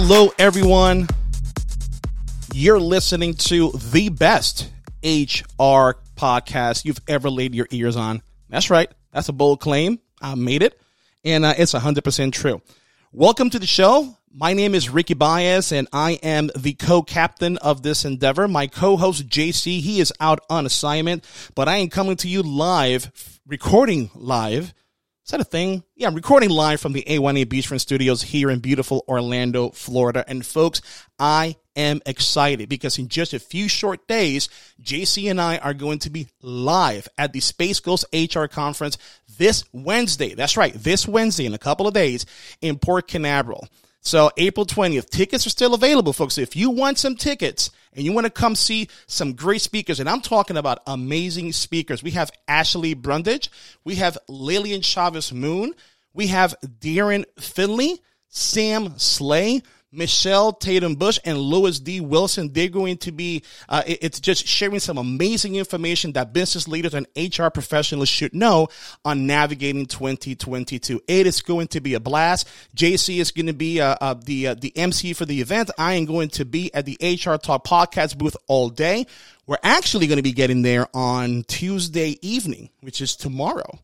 Hello, everyone. You're listening to the best HR podcast you've ever laid your ears on. That's right. That's a bold claim. I made it, and uh, it's 100% true. Welcome to the show. My name is Ricky Baez, and I am the co-captain of this endeavor. My co-host JC, he is out on assignment, but I am coming to you live, recording live. Is that a thing? Yeah, I'm recording live from the A1A Beachfront Studios here in beautiful Orlando, Florida. And folks, I am excited because in just a few short days, JC and I are going to be live at the Space Coast HR conference this Wednesday. That's right, this Wednesday in a couple of days in Port Canaveral. So April 20th, tickets are still available, folks. If you want some tickets and you want to come see some great speakers, and I'm talking about amazing speakers. We have Ashley Brundage. We have Lillian Chavez Moon. We have Darren Finley, Sam Slay, Michelle Tatum Bush and Louis D. Wilson. They're going to be, uh, it's just sharing some amazing information that business leaders and HR professionals should know on navigating 2022. It is going to be a blast. JC is going to be uh, uh, the, uh, the MC for the event. I am going to be at the HR Talk podcast booth all day. We're actually going to be getting there on Tuesday evening, which is tomorrow.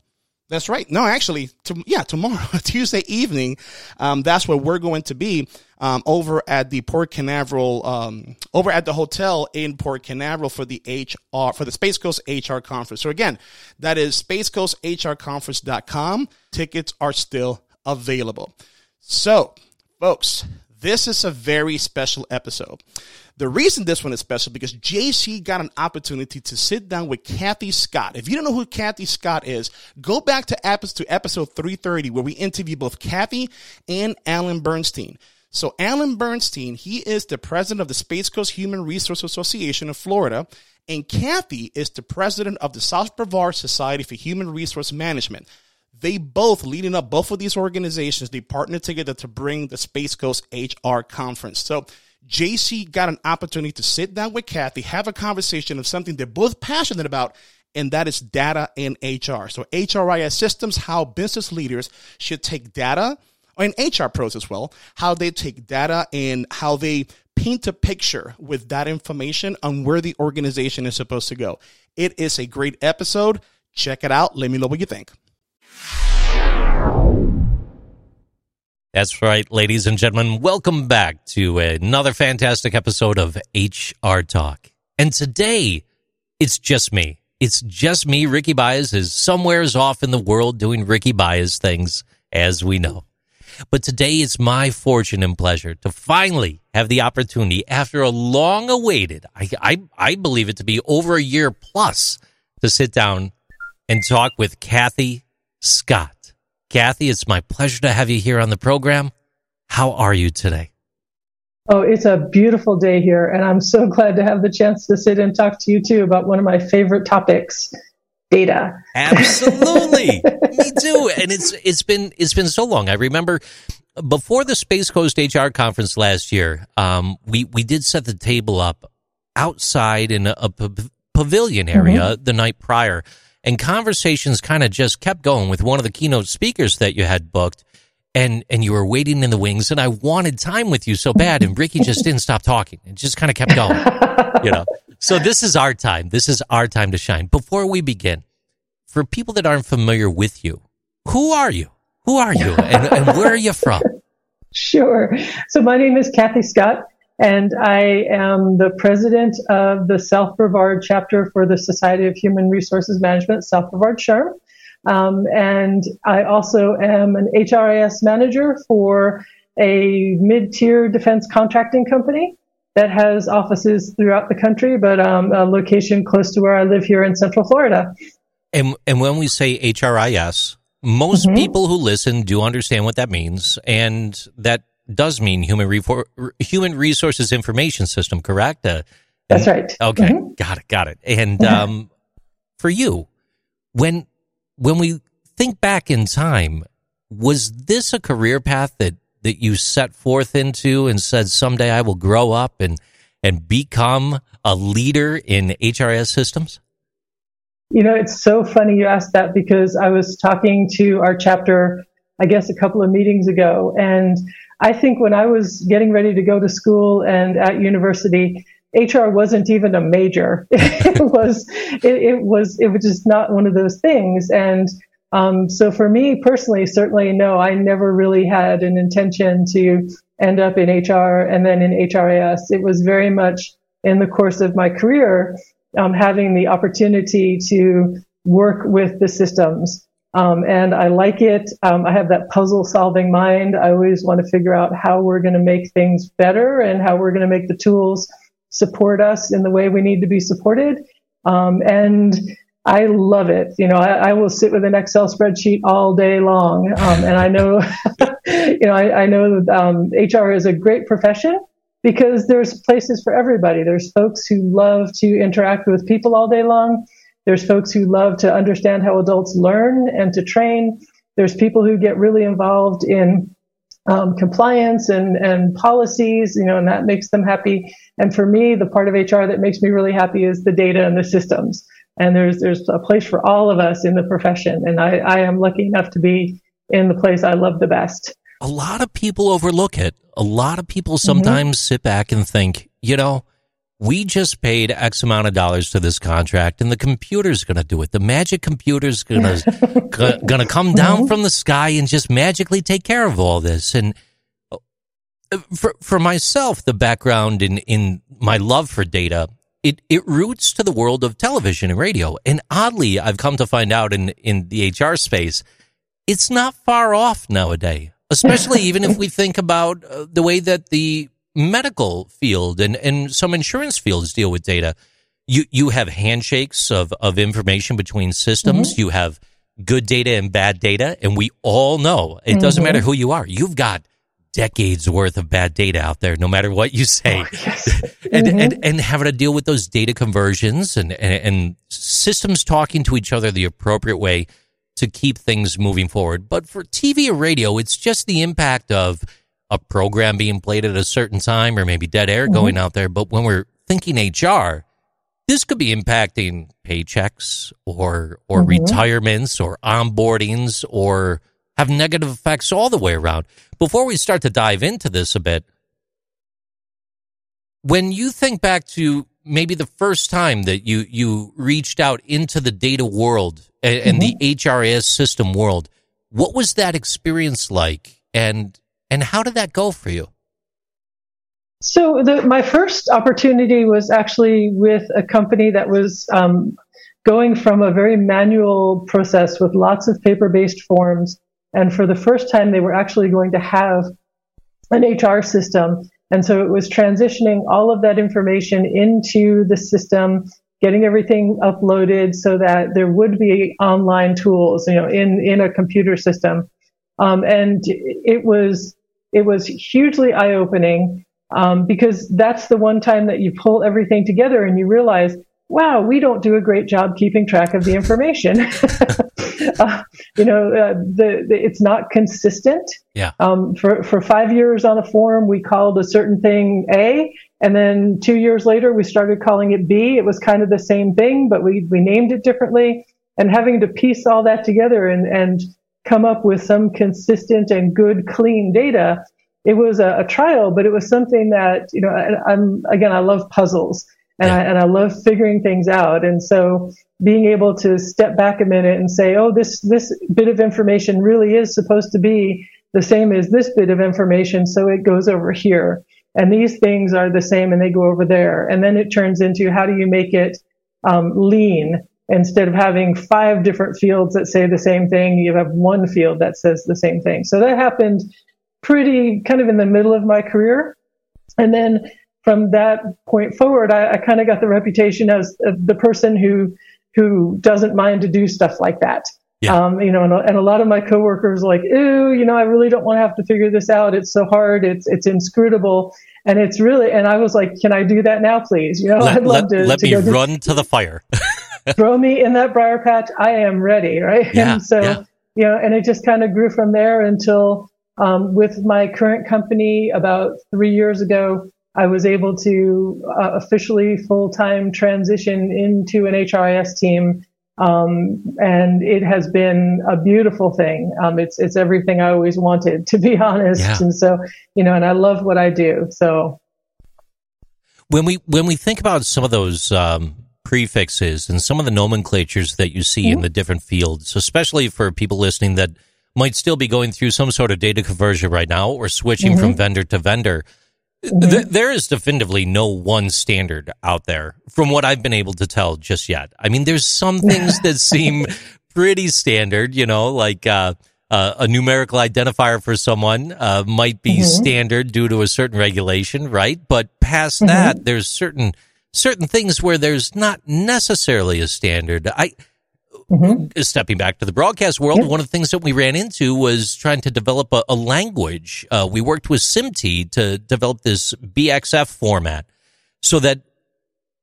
That's right. No, actually, to, yeah, tomorrow, Tuesday evening, um, that's where we're going to be um, over at the Port Canaveral, um, over at the hotel in Port Canaveral for the HR for the Space Coast HR conference. So again, that is spacecoasthrconference.com. Tickets are still available. So, folks, this is a very special episode. The reason this one is special because JC got an opportunity to sit down with Kathy Scott. If you don't know who Kathy Scott is, go back to episode 330 where we interview both Kathy and Alan Bernstein. So Alan Bernstein, he is the president of the Space Coast Human Resource Association of Florida, and Kathy is the president of the South Brevard Society for Human Resource Management. They both, leading up both of these organizations, they partnered together to bring the Space Coast HR conference. So JC got an opportunity to sit down with Kathy, have a conversation of something they're both passionate about, and that is data and HR. So HRIS systems, how business leaders should take data, and HR pros as well, how they take data and how they paint a picture with that information on where the organization is supposed to go. It is a great episode. Check it out. Let me know what you think. That's right, ladies and gentlemen. Welcome back to another fantastic episode of HR Talk. And today, it's just me. It's just me. Ricky Baez is somewheres off in the world doing Ricky Baez things, as we know. But today it's my fortune and pleasure to finally have the opportunity, after a long awaited, I, I, I believe it to be over a year plus, to sit down and talk with Kathy Scott. Kathy, it's my pleasure to have you here on the program. How are you today? Oh, it's a beautiful day here, and I'm so glad to have the chance to sit and talk to you too about one of my favorite topics, data. Absolutely, me too. And it's it's been it's been so long. I remember before the Space Coast HR conference last year, um, we we did set the table up outside in a, a pavilion area mm-hmm. the night prior and conversations kind of just kept going with one of the keynote speakers that you had booked and and you were waiting in the wings and I wanted time with you so bad and Ricky just didn't stop talking. And just kind of kept going you know? So this is our time. This is our time to shine. Before we begin for people that aren't familiar with you who are you? Who are you? And, and where are you from? Sure. So my name is Kathy Scott and I am the president of the South Brevard chapter for the Society of Human Resources Management, South Brevard SHRM. Um, and I also am an HRIS manager for a mid-tier defense contracting company that has offices throughout the country, but um, a location close to where I live here in Central Florida. And, and when we say HRIS, most mm-hmm. people who listen do understand what that means, and that does mean human refor- human resources information system, correct? Uh, That's right. Okay, mm-hmm. got it, got it. And um, for you, when when we think back in time, was this a career path that that you set forth into and said someday I will grow up and and become a leader in HRIS systems? You know, it's so funny you asked that because I was talking to our chapter, I guess, a couple of meetings ago, and I think when I was getting ready to go to school and at university, HR wasn't even a major. it was, it, it, was, it was just not one of those things. And um, so for me personally, certainly no, I never really had an intention to end up in HR and then in HRIS. It was very much in the course of my career, um, having the opportunity to work with the systems. Um, and I like it. Um, I have that puzzle solving mind. I always want to figure out how we're going to make things better and how we're going to make the tools support us in the way we need to be supported. Um, and I love it. You know, I, I, will sit with an Excel spreadsheet all day long. Um, and I know, you know, I, I know um, HR is a great profession because there's places for everybody. There's folks who love to interact with people all day long. There's folks who love to understand how adults learn and to train. There's people who get really involved in um, compliance and, and policies, you know, and that makes them happy. And for me, the part of HR that makes me really happy is the data and the systems. And there's there's a place for all of us in the profession. And I, I am lucky enough to be in the place I love the best. A lot of people overlook it. A lot of people mm-hmm. sometimes mm-hmm. sit back and think, you know, we just paid X amount of dollars to this contract, and the computer's going to do it. The magic computer's going to going to come down mm-hmm. from the sky and just magically take care of all this. And uh, for for myself, the background in in my love for data, it it roots to the world of television and radio. And oddly, I've come to find out in in the HR space, it's not far off nowadays. Especially even if we think about uh, the way that the medical field and, and some insurance fields deal with data. You you have handshakes of, of information between systems. Mm-hmm. You have good data and bad data, and we all know it mm-hmm. doesn't matter who you are. You've got decades worth of bad data out there, no matter what you say, oh, yes. and, mm-hmm. and and having to deal with those data conversions and, and and systems talking to each other the appropriate way to keep things moving forward. But for TV or radio, it's just the impact of a program being played at a certain time or maybe dead air mm-hmm. going out there. But when we're thinking HR, this could be impacting paychecks or or mm-hmm. retirements or onboardings or have negative effects all the way around. Before we start to dive into this a bit, when you think back to maybe the first time that you you reached out into the data world and, mm-hmm. and the HRIS system world, what was that experience like? And and how did that go for you? So the, my first opportunity was actually with a company that was um, going from a very manual process with lots of paper-based forms, and for the first time, they were actually going to have an HR system. And so it was transitioning all of that information into the system, getting everything uploaded so that there would be online tools, you know, in, in a computer system. Um, and it was, it was hugely eye opening, um, because that's the one time that you pull everything together and you realize, wow, we don't do a great job keeping track of the information. uh, you know, uh, the, the, it's not consistent. Yeah. Um, for, for five years on a form, we called a certain thing A, and then two years later, we started calling it B. It was kind of the same thing, but we, we named it differently. And having to piece all that together and, and come up with some consistent and good, clean data. It was a, a trial, but it was something that, you know, I, am again, I love puzzles and yeah. I, and I love figuring things out. And so being able to step back a minute and say, oh, this, this bit of information really is supposed to be the same as this bit of information. So it goes over here. And these things are the same and they go over there. And then it turns into how do you make it um, lean instead of having five different fields that say the same thing, you have one field that says the same thing. So that happened pretty kind of in the middle of my career. And then from that point forward, I, I kind of got the reputation as the person who who doesn't mind to do stuff like that. Yeah. Um, you know, and, and, a lot of my coworkers like, ooh, you know, I really don't want to have to figure this out. It's so hard. It's it's inscrutable, and it's really. And I was like, can I do that now, please? You know, let, I'd love let, to. Let to me run to the fire. throw me in that briar patch. I am ready, right? Yeah, and so, yeah. you know, and it just kind of grew from there until um, with my current company about three years ago, I was able to uh, officially full time transition into an HRIS team Um, and it has been a beautiful thing. Um, it's it's everything I always wanted, to be honest. Yeah. And so, you know, and I love what I do. So when we when we think about some of those um, prefixes and some of the nomenclatures that you see in the different fields, especially for people listening that might still be going through some sort of data conversion right now or switching from vendor to vendor. Th- there is definitively no one standard out there from what I've been able to tell just yet. I mean, there's some things that seem pretty standard, you know, like uh, uh, a numerical identifier for someone uh, might be standard due to a certain regulation, right? But past that, there's certain certain things where there's not necessarily a standard. I stepping back to the broadcast world, one of the things that we ran into was trying to develop a, a language. Uh, we worked with SMPTE to develop this BXF format so that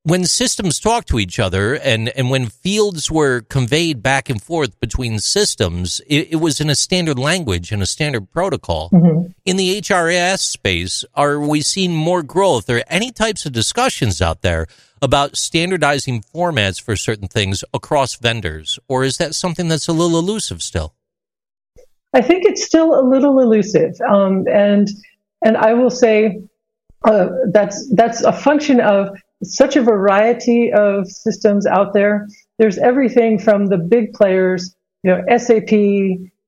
when systems talk to each other and, and when fields were conveyed back and forth between systems, it, it was in a standard language and a standard protocol. In the HRIS space, are we seeing more growth or any types of discussions out there about standardizing formats for certain things across vendors? Or is that something that's a little elusive still? I think it's still a little elusive, um, and and I will say uh, that's that's a function of such a variety of systems out there. There's everything from the big players, you know, SAP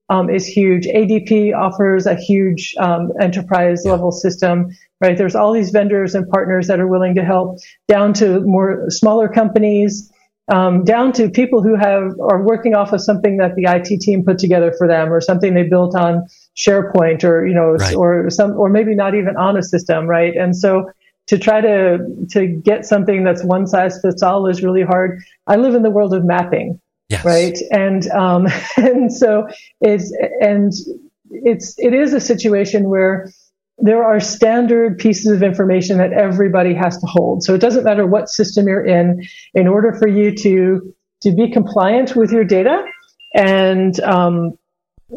um, is huge. ADP offers a huge um, enterprise level system, right? There's all these vendors and partners that are willing to help, down to more smaller companies, um, down to people who have are working off of something that the IT team put together for them, or something they built on SharePoint, or you know, Right. or some, or maybe not even on a system, right? And so to try to to get something that's one size fits all is really hard. I live in the world of mapping, Yes. right? And um, and so it's and it's it is a situation where there are standard pieces of information that everybody has to hold. So it doesn't matter what system you're in. In order for you to to be compliant with your data, and um,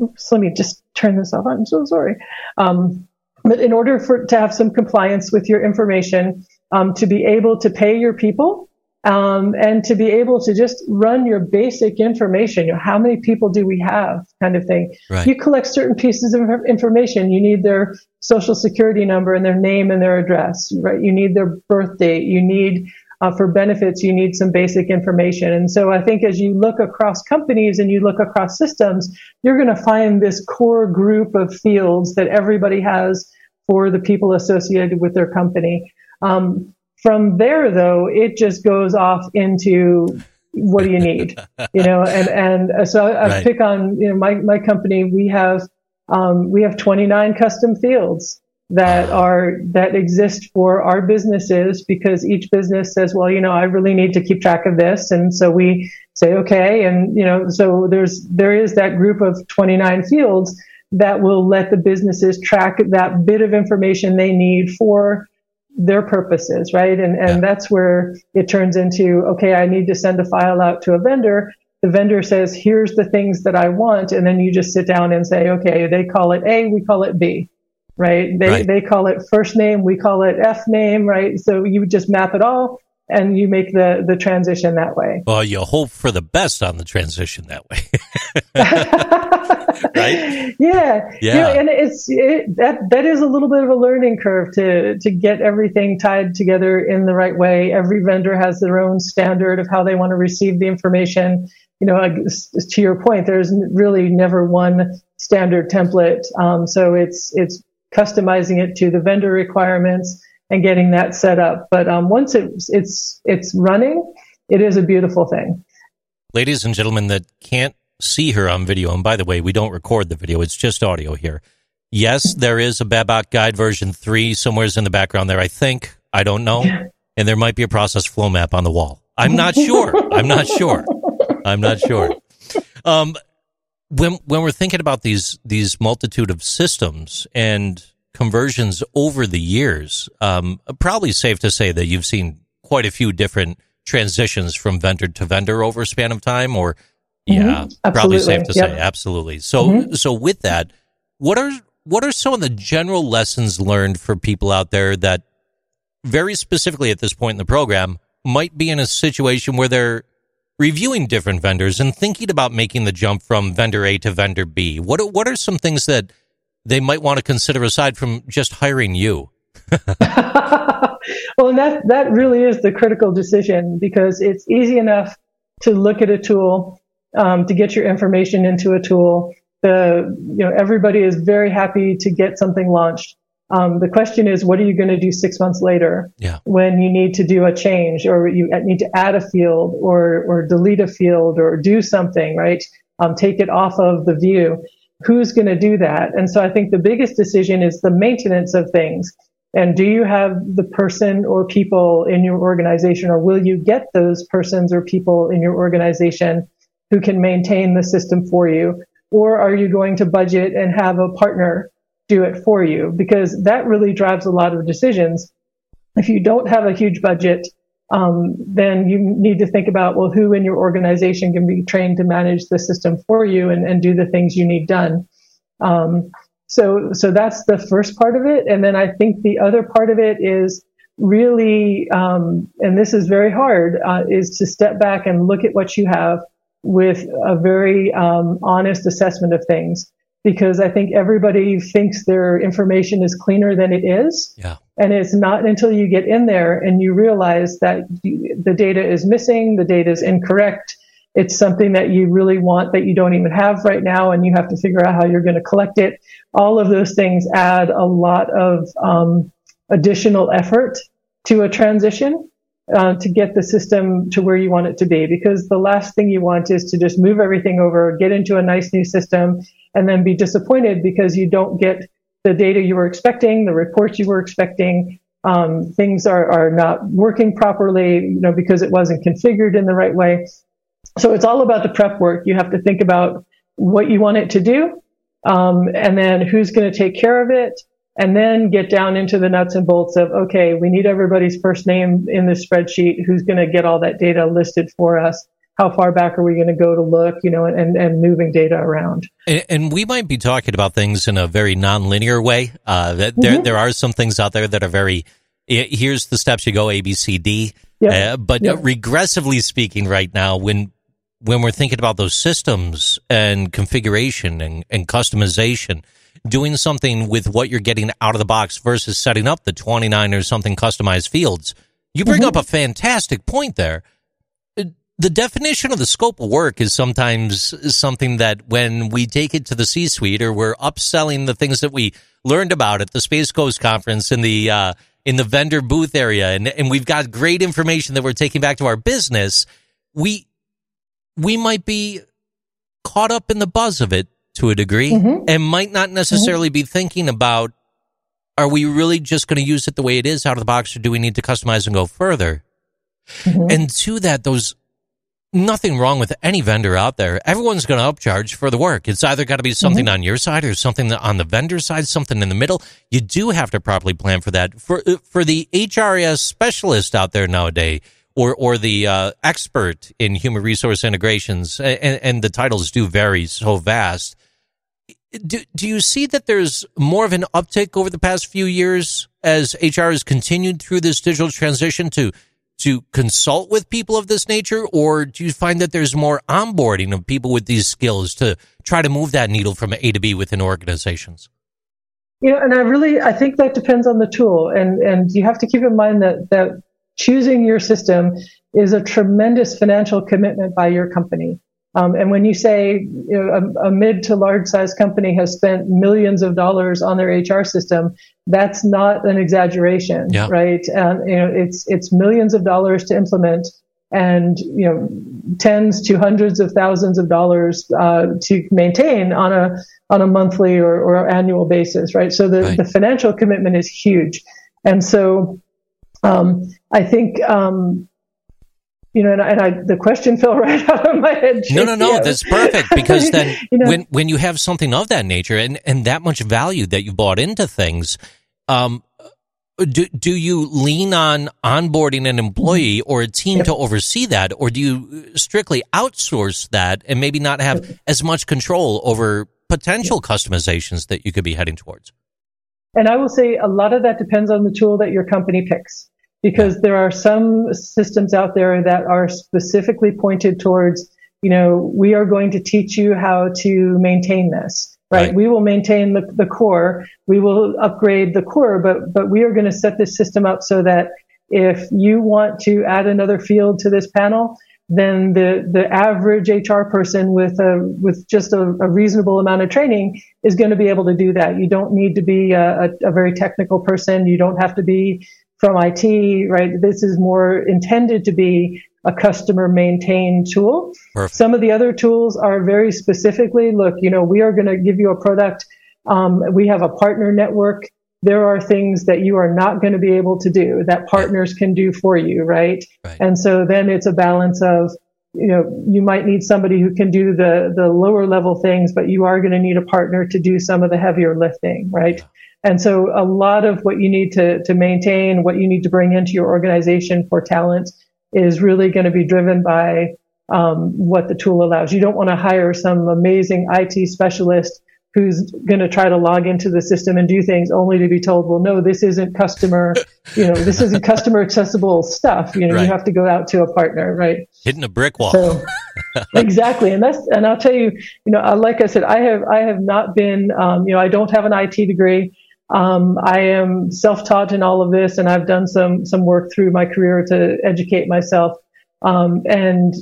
oops, let me just turn this off. I'm so sorry. Um, but in order for to have some compliance with your information, um, to be able to pay your people, um, and to be able to just run your basic information, you know, how many people do we have, kind of thing. Right. You collect certain pieces of information. You need their social security number and their name and their address, right? You need their birth date. You need uh, for benefits, you need some basic information. And so I think as you look across companies and you look across systems, you're going to find this core group of fields that everybody has for the people associated with their company. Um, from there, though, it just goes off into what do you need, you know? And and uh, so I, I Right. pick on you know my my company. We have um, we have 29 custom fields that are that exist for our businesses because each business says, well, you know, I really need to keep track of this, and so we say, okay, and you know, so there's there is that group of 29 fields that will let the businesses track that bit of information they need for their purposes, right? And and Yeah. that's where it turns into, okay, I need to send a file out to a vendor. The vendor says, here's the things that I want, and then you just sit down and say, okay, they call it A, we call it B right? They Right. they call it first name, we call it F name, right? So you just map it all and you make the the transition that way. Well, you hope for the best on the transition that way. Right? Yeah. Yeah. You know, and it's it, that that is a little bit of a learning curve to to get everything tied together in the right way. Every vendor has their own standard of how they want to receive the information. You know, to your point, there's really never one standard template. Um, so it's it's customizing it to the vendor requirements and getting that set up. But um, once it's it's it's running, it is a beautiful thing. Ladies and gentlemen that can't see her on video, and by the way, we don't record the video, it's just audio here. Yes, there is a BABOK Guide version 3 somewheres in the background there, I think. I don't know. And there might be a process flow map on the wall. I'm not sure. I'm not sure. I'm not sure. Um, when when we're thinking about these these multitude of systems and conversions over the years, um, probably safe to say that you've seen quite a few different transitions from vendor to vendor over a span of time. Or yeah, probably safe to Yep. say, absolutely. So so with that, what are what are some of the general lessons learned for people out there that very specifically at this point in the program might be in a situation where they're reviewing different vendors and thinking about making the jump from vendor A to vendor B? What what are some things that they might want to consider aside from just hiring you? well, that that really is the critical decision because it's easy enough to look at a tool, um, to get your information into a tool. The you know everybody is very happy to get something launched. Um, the question is, what are you going to do six months later yeah. when you need to do a change or you need to add a field or, or delete a field or do something, right? Um, take it off of the view. Who's going to do that? And so I think the biggest decision is the maintenance of things. And do you have the person or people in your organization or will you get those persons or people in your organization who can maintain the system for you? Or are you going to budget and have a partner do it for you because that really drives a lot of decisions. If you don't have a huge budget, um, then you need to think about well, who in your organization can be trained to manage the system for you and, and do the things you need done. Um, so, so that's the first part of it, and then I think the other part of it is really, um, and this is very hard, uh, is to step back and look at what you have with a very um, honest assessment of things because I think everybody thinks their information is cleaner than it is. Yeah. And it's not until you get in there and you realize that the data is missing, the data is incorrect. It's something that you really want that you don't even have right now, and you have to figure out how you're going to collect it. All of those things add a lot of um, additional effort to a transition. Uh, to get the system to where you want it to be because the last thing you want is to just move everything over, get into a nice new system, and then be disappointed because you don't get the data you were expecting, the reports you were expecting. Um, things are, are not working properly, you know, because it wasn't configured in the right way. So it's all about the prep work. You have to think about what you want it to do, um, and then who's going to take care of it, and then get down into the nuts and bolts of okay, we need everybody's first name in the spreadsheet. Who's going to get all that data listed for us? How far back are we going to go to look, you know, and, and moving data around. And, and we might be talking about things in a very nonlinear way. Uh, that there, mm-hmm. there are some things out there that are very, here's the steps you go, A, B, C, D. Yep. Uh, but yep. regressively speaking right now, when, when we're thinking about those systems and configuration and, and customization, doing something with what you're getting out of the box versus setting up the 29 or something customized fields, you bring mm-hmm. up a fantastic point there the definition of the scope of work is sometimes something that when we take it to the C suite or we're upselling the things that we learned about at the Space Coast conference in the, uh, in the vendor booth area and, and we've got great information that we're taking back to our business, we, we might be caught up in the buzz of it to a degree mm-hmm. and might not necessarily mm-hmm. be thinking about, are we really just going to use it the way it is out of the box or do we need to customize and go further? Mm-hmm. And to that, those nothing wrong with any vendor out there. Everyone's going to upcharge for the work. It's either got to be something mm-hmm. on your side or something on the vendor side, something in the middle. You do have to properly plan for that. For uh, for the HRIS specialist out there nowadays, or or the uh, expert in human resource integrations, and, and the titles do vary so vast. Do, do you see that there's more of an uptick over the past few years as HR has continued through this digital transition to to consult with people of this nature, or do you find that there's more onboarding of people with these skills to try to move that needle from A to B within organizations? You know, and I really I think that depends on the tool, and and you have to keep in mind that that choosing your system is a tremendous financial commitment by your company. Um, and when you say you know, a, a, mid to large size company has spent millions of dollars on their HR system, that's not an exaggeration, yeah. right? And you know, it's it's millions of dollars to implement, and you know, tens to hundreds of thousands of dollars uh, to maintain on a on a monthly or, or annual basis, right? So the, right. the financial commitment is huge, and so um, I think um, you know, and, I, and I, the question fell right out of my head. No, no, no, that's perfect because then you know, when when you have something of that nature and and that much value that you bought into things, um, do do you lean on onboarding an employee or a team yep. to oversee that, or do you strictly outsource that and maybe not have as much control over potential yep. customizations that you could be heading towards? And I will say a lot of that depends on the tool that your company picks. Because there are some systems out there that are specifically pointed towards, you know, we are going to teach you how to maintain this. Right. Right. We will maintain the, the core. We will upgrade the core, but, but we are going to set this system up so that if you want to add another field to this panel, then the, the average HR person with a, with just a, a reasonable amount of training is going to be able to do that. You don't need to be a, a, a very technical person. You don't have to be from IT, right? This is more intended to be a customer maintained tool. Perfect. Some of the other tools are very specifically, look, you know, we are going to give you a product. Um, we have a partner network. There are things that you are not going to be able to do that partners can do for you, right? Right. And so then it's a balance of, you know, you might need somebody who can do the, the lower level things, but you are going to need a partner to do some of the heavier lifting, right? Yeah. And so a lot of what you need to, to maintain, what you need to bring into your organization for talent is really going to be driven by um, what the tool allows. You don't want to hire some amazing IT specialist who's going to try to log into the system and do things only to be told, well, no, this isn't customer, you know, this isn't customer accessible stuff. You know, Right. you have to go out to a partner, right? Hitting a brick wall. So exactly, and that's and I'll tell you, you know, uh, like I said, I have I have not been, um, you know, I don't have an IT degree. Um, I am self-taught in all of this, and I've done some some work through my career to educate myself. Um, and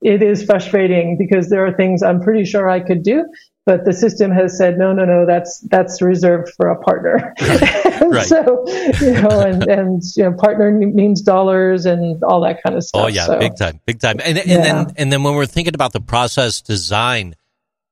it is frustrating because there are things I'm pretty sure I could do, but the system has said no, no, no, that's that's reserved for a partner. Right. So you know, and and you know, partner means dollars and all that kind of stuff. Oh yeah, So- big time, big time. And, and Yeah. then and then when we're thinking about the process design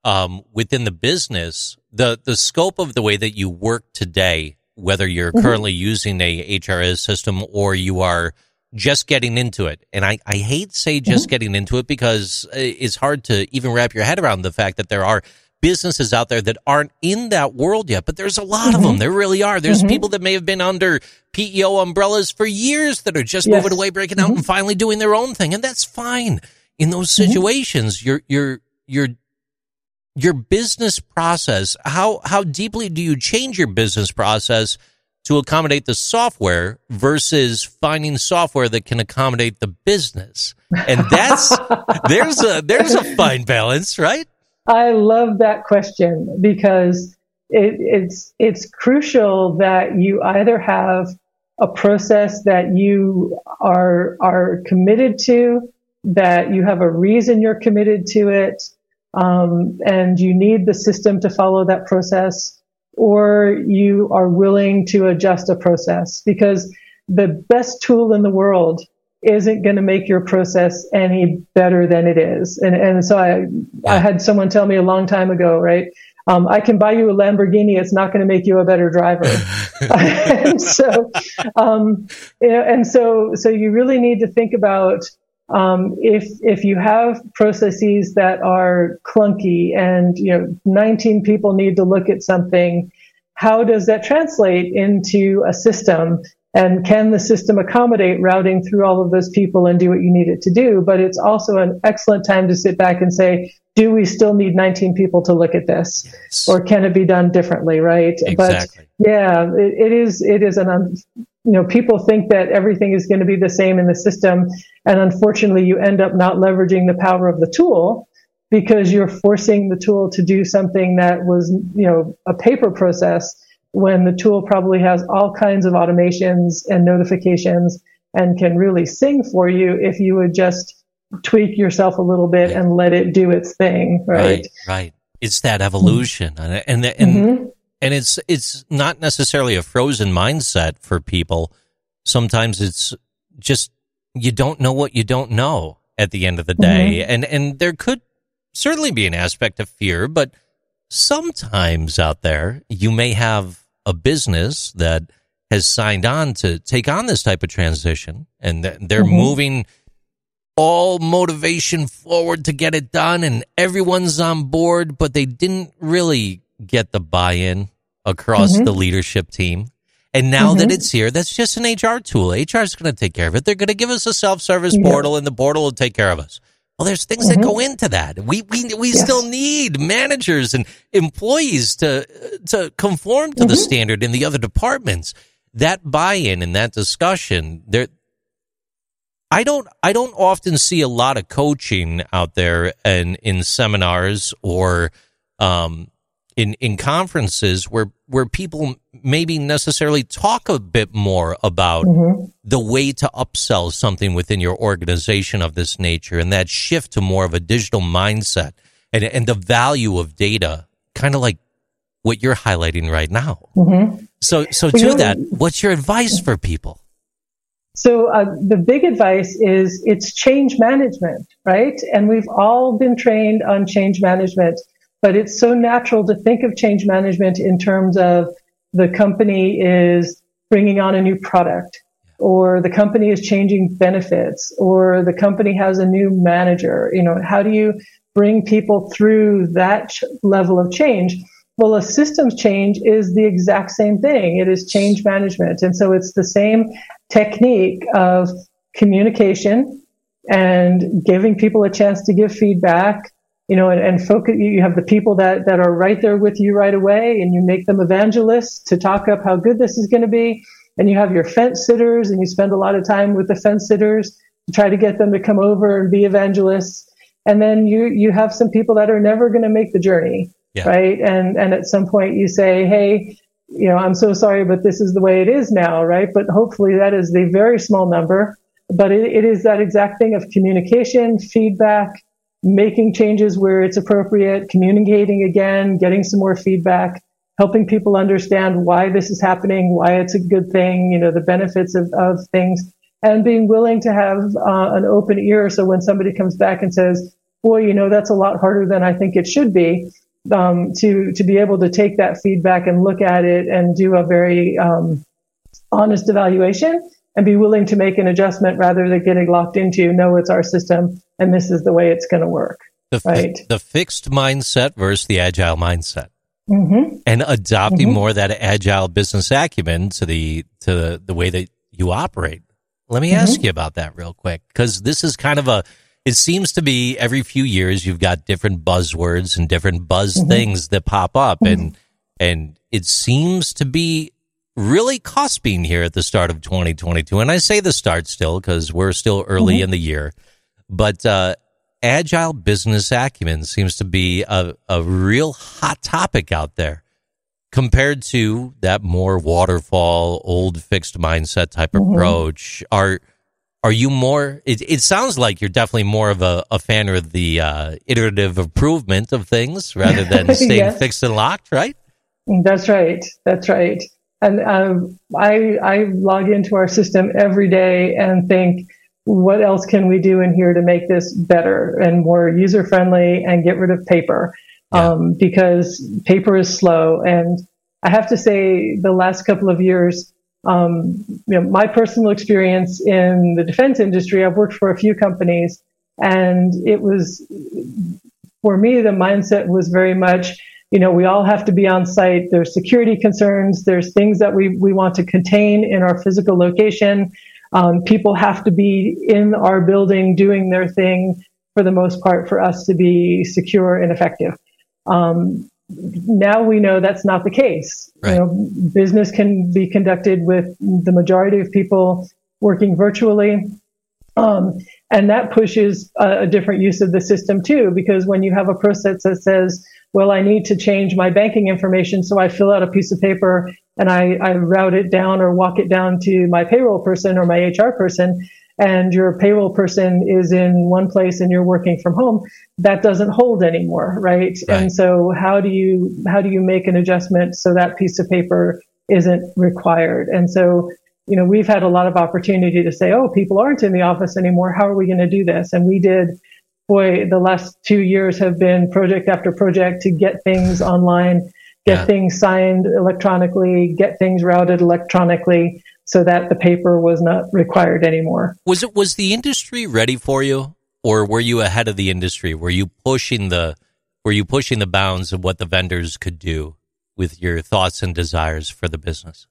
um, within the business, the the scope of the way that you work today, whether you're Mhm. currently using a HRS system or you are just getting into it, and I, I hate say just getting into it because uh, it's hard to even wrap your head around the fact that there are businesses out there that aren't in that world yet, but there's a lot of them. There really are. There's Mhm. people that may have been under PEO umbrellas for years that are just Yes. moving away, breaking out, and finally doing their own thing, and that's fine. In those situations, you're, you're, your your your business process how how deeply do you change your business process to accommodate the software versus finding software that can accommodate the business? And that's there's a there's a fine balance right? I love that question because it, it's it's crucial that you either have a process that you are are committed to, that you have a reason you're committed to it, um, and you need the system to follow that process, or you are willing to adjust a process because the best tool in the world isn't going to make your process any better than it is. And, and so I, I had someone tell me a long time ago, right? Um, I can buy you a Lamborghini. It's not going to make you a better driver. and so, um, you know, and so, so you really need to think about, um, if, if you have processes that are clunky and, you know, 19 people need to look at something, how does that translate into a system and can the system accommodate routing through all of those people and do what you need it to do? But it's also an excellent time to sit back and say, do we still need 19 people to look at this? Or can it be done differently, right? exactly But yeah, it, it is, it is an, un, you know, people think that everything is going to be the same in the system. And unfortunately, you end up not leveraging the power of the tool because you're forcing the tool to do something that was, you know, a paper process when the tool probably has all kinds of automations and notifications and can really sing for you if you would just tweak yourself a little bit and let it do its thing, right? right right it's that evolution and and and, Mhm. And it's it's not necessarily a frozen mindset for people. Sometimes it's just you don't know what you don't know at the end of the day. And and there could certainly be an aspect of fear but sometimes out there you may have a business that has signed on to take on this type of transition and they're Mhm. moving all motivation forward to get it done and everyone's on board but they didn't really get the buy-in across Mhm. the leadership team and now that Mhm. it's here that's just an hr tool hr is going to take care of it they're going to give us a self-service Yeah. portal and the portal will take care of us well there's things that Mhm. go into that we we, we Yes. still need managers and employees to to conform to the Mhm. standard in the other departments that buy-in and that discussion, there, I don't, I don't often see a lot of coaching out there and in seminars or, um, in, in conferences where, where people maybe necessarily talk a bit more about mm-hmm. the way to upsell something within your organization of this nature and that shift to more of a digital mindset and, and the value of data, kind of like what you're highlighting right now. Mm-hmm. So, so to that, what's your advice for people? So uh, the big advice is it's change management, right? And we've all been trained on change management, but it's so natural to think of change management in terms of the company is bringing on a new product or the company is changing benefits or the company has a new manager. You know, how do you bring people through that ch- level of change? Well, a systems change is the exact same thing. It is change management. And so it's the same technique of communication and giving people a chance to give feedback, you know, and, and focus, you have the people that, that are right there with you right away and you make them evangelists to talk up how good this is going to be. And you have your fence sitters and you spend a lot of time with the fence sitters to try to get them to come over and be evangelists. And then you, you have some people that are never going to make the journey yeah. right? And and at some point you say, hey, you know, I'm so sorry, but this is the way it is now, right? But hopefully that is the very small number. But it, it is that exact thing of communication, feedback, making changes where it's appropriate, communicating again, getting some more feedback, helping people understand why this is happening, why it's a good thing, you know, the benefits of, of things, and being willing to have uh, an open ear. So when somebody comes back and says, boy, you know, that's a lot harder than I think it should be, um, to to be able to take that feedback and look at it and do a very um, honest evaluation and be willing to make an adjustment rather than getting locked into no, it's our system and this is the way it's going to work. The, right. the fixed mindset versus the agile mindset. Mm-hmm. And adopting mm-hmm. more of that agile business acumen to the to the, the way that you operate. Let me mm-hmm. ask you about that real quick because this is kind of a it seems to be every few years you've got different buzzwords and different buzz mm-hmm. things that pop up mm-hmm. and and it seems to be really cusping here at the start of 2022 and i say the start still because we're still early mm-hmm. in the year but uh, agile business acumen seems to be a, a real hot topic out there compared to that more waterfall old fixed mindset type mm-hmm. approach are are you more? It, it sounds like you're definitely more of a, a fan of the uh, iterative improvement of things rather than staying yes. fixed and locked, right? That's right. That's right. And um, I I log into our system every day and think, what else can we do in here to make this better and more user friendly and get rid of paper? Yeah. Um, because paper is slow. And I have to say, the last couple of years, um, you know, my personal experience in the defense industry, I've worked for a few companies, and it was for me the mindset was very much, you know, we all have to be on site. There's security concerns. There's things that we we want to contain in our physical location. Um, people have to be in our building doing their thing for the most part for us to be secure and effective. Um, now we know that's not the case. Right. You know, business can be conducted with the majority of people working virtually. Um, and that pushes a, a, different use of the system too, because when you have a process that says, well, I need to change my banking information, so I fill out a piece of paper and I, I route it down or walk it down to my payroll person or my HR person, and your payroll person is in one place and you're working from home, that doesn't hold anymore, right? right? And so how do you how do you make an adjustment so that piece of paper isn't required? And so you know we've had a lot of opportunity to say, oh, people aren't in the office anymore. How are we going to do this? And we did. Boy, the last two years have been project after project to get things online, get yeah. things signed electronically, get things routed electronically so that the paper was not required anymore. Was it was the industry ready for you, or were you ahead of the industry? Were you pushing the were you pushing the bounds of what the vendors could do with your thoughts and desires for the business?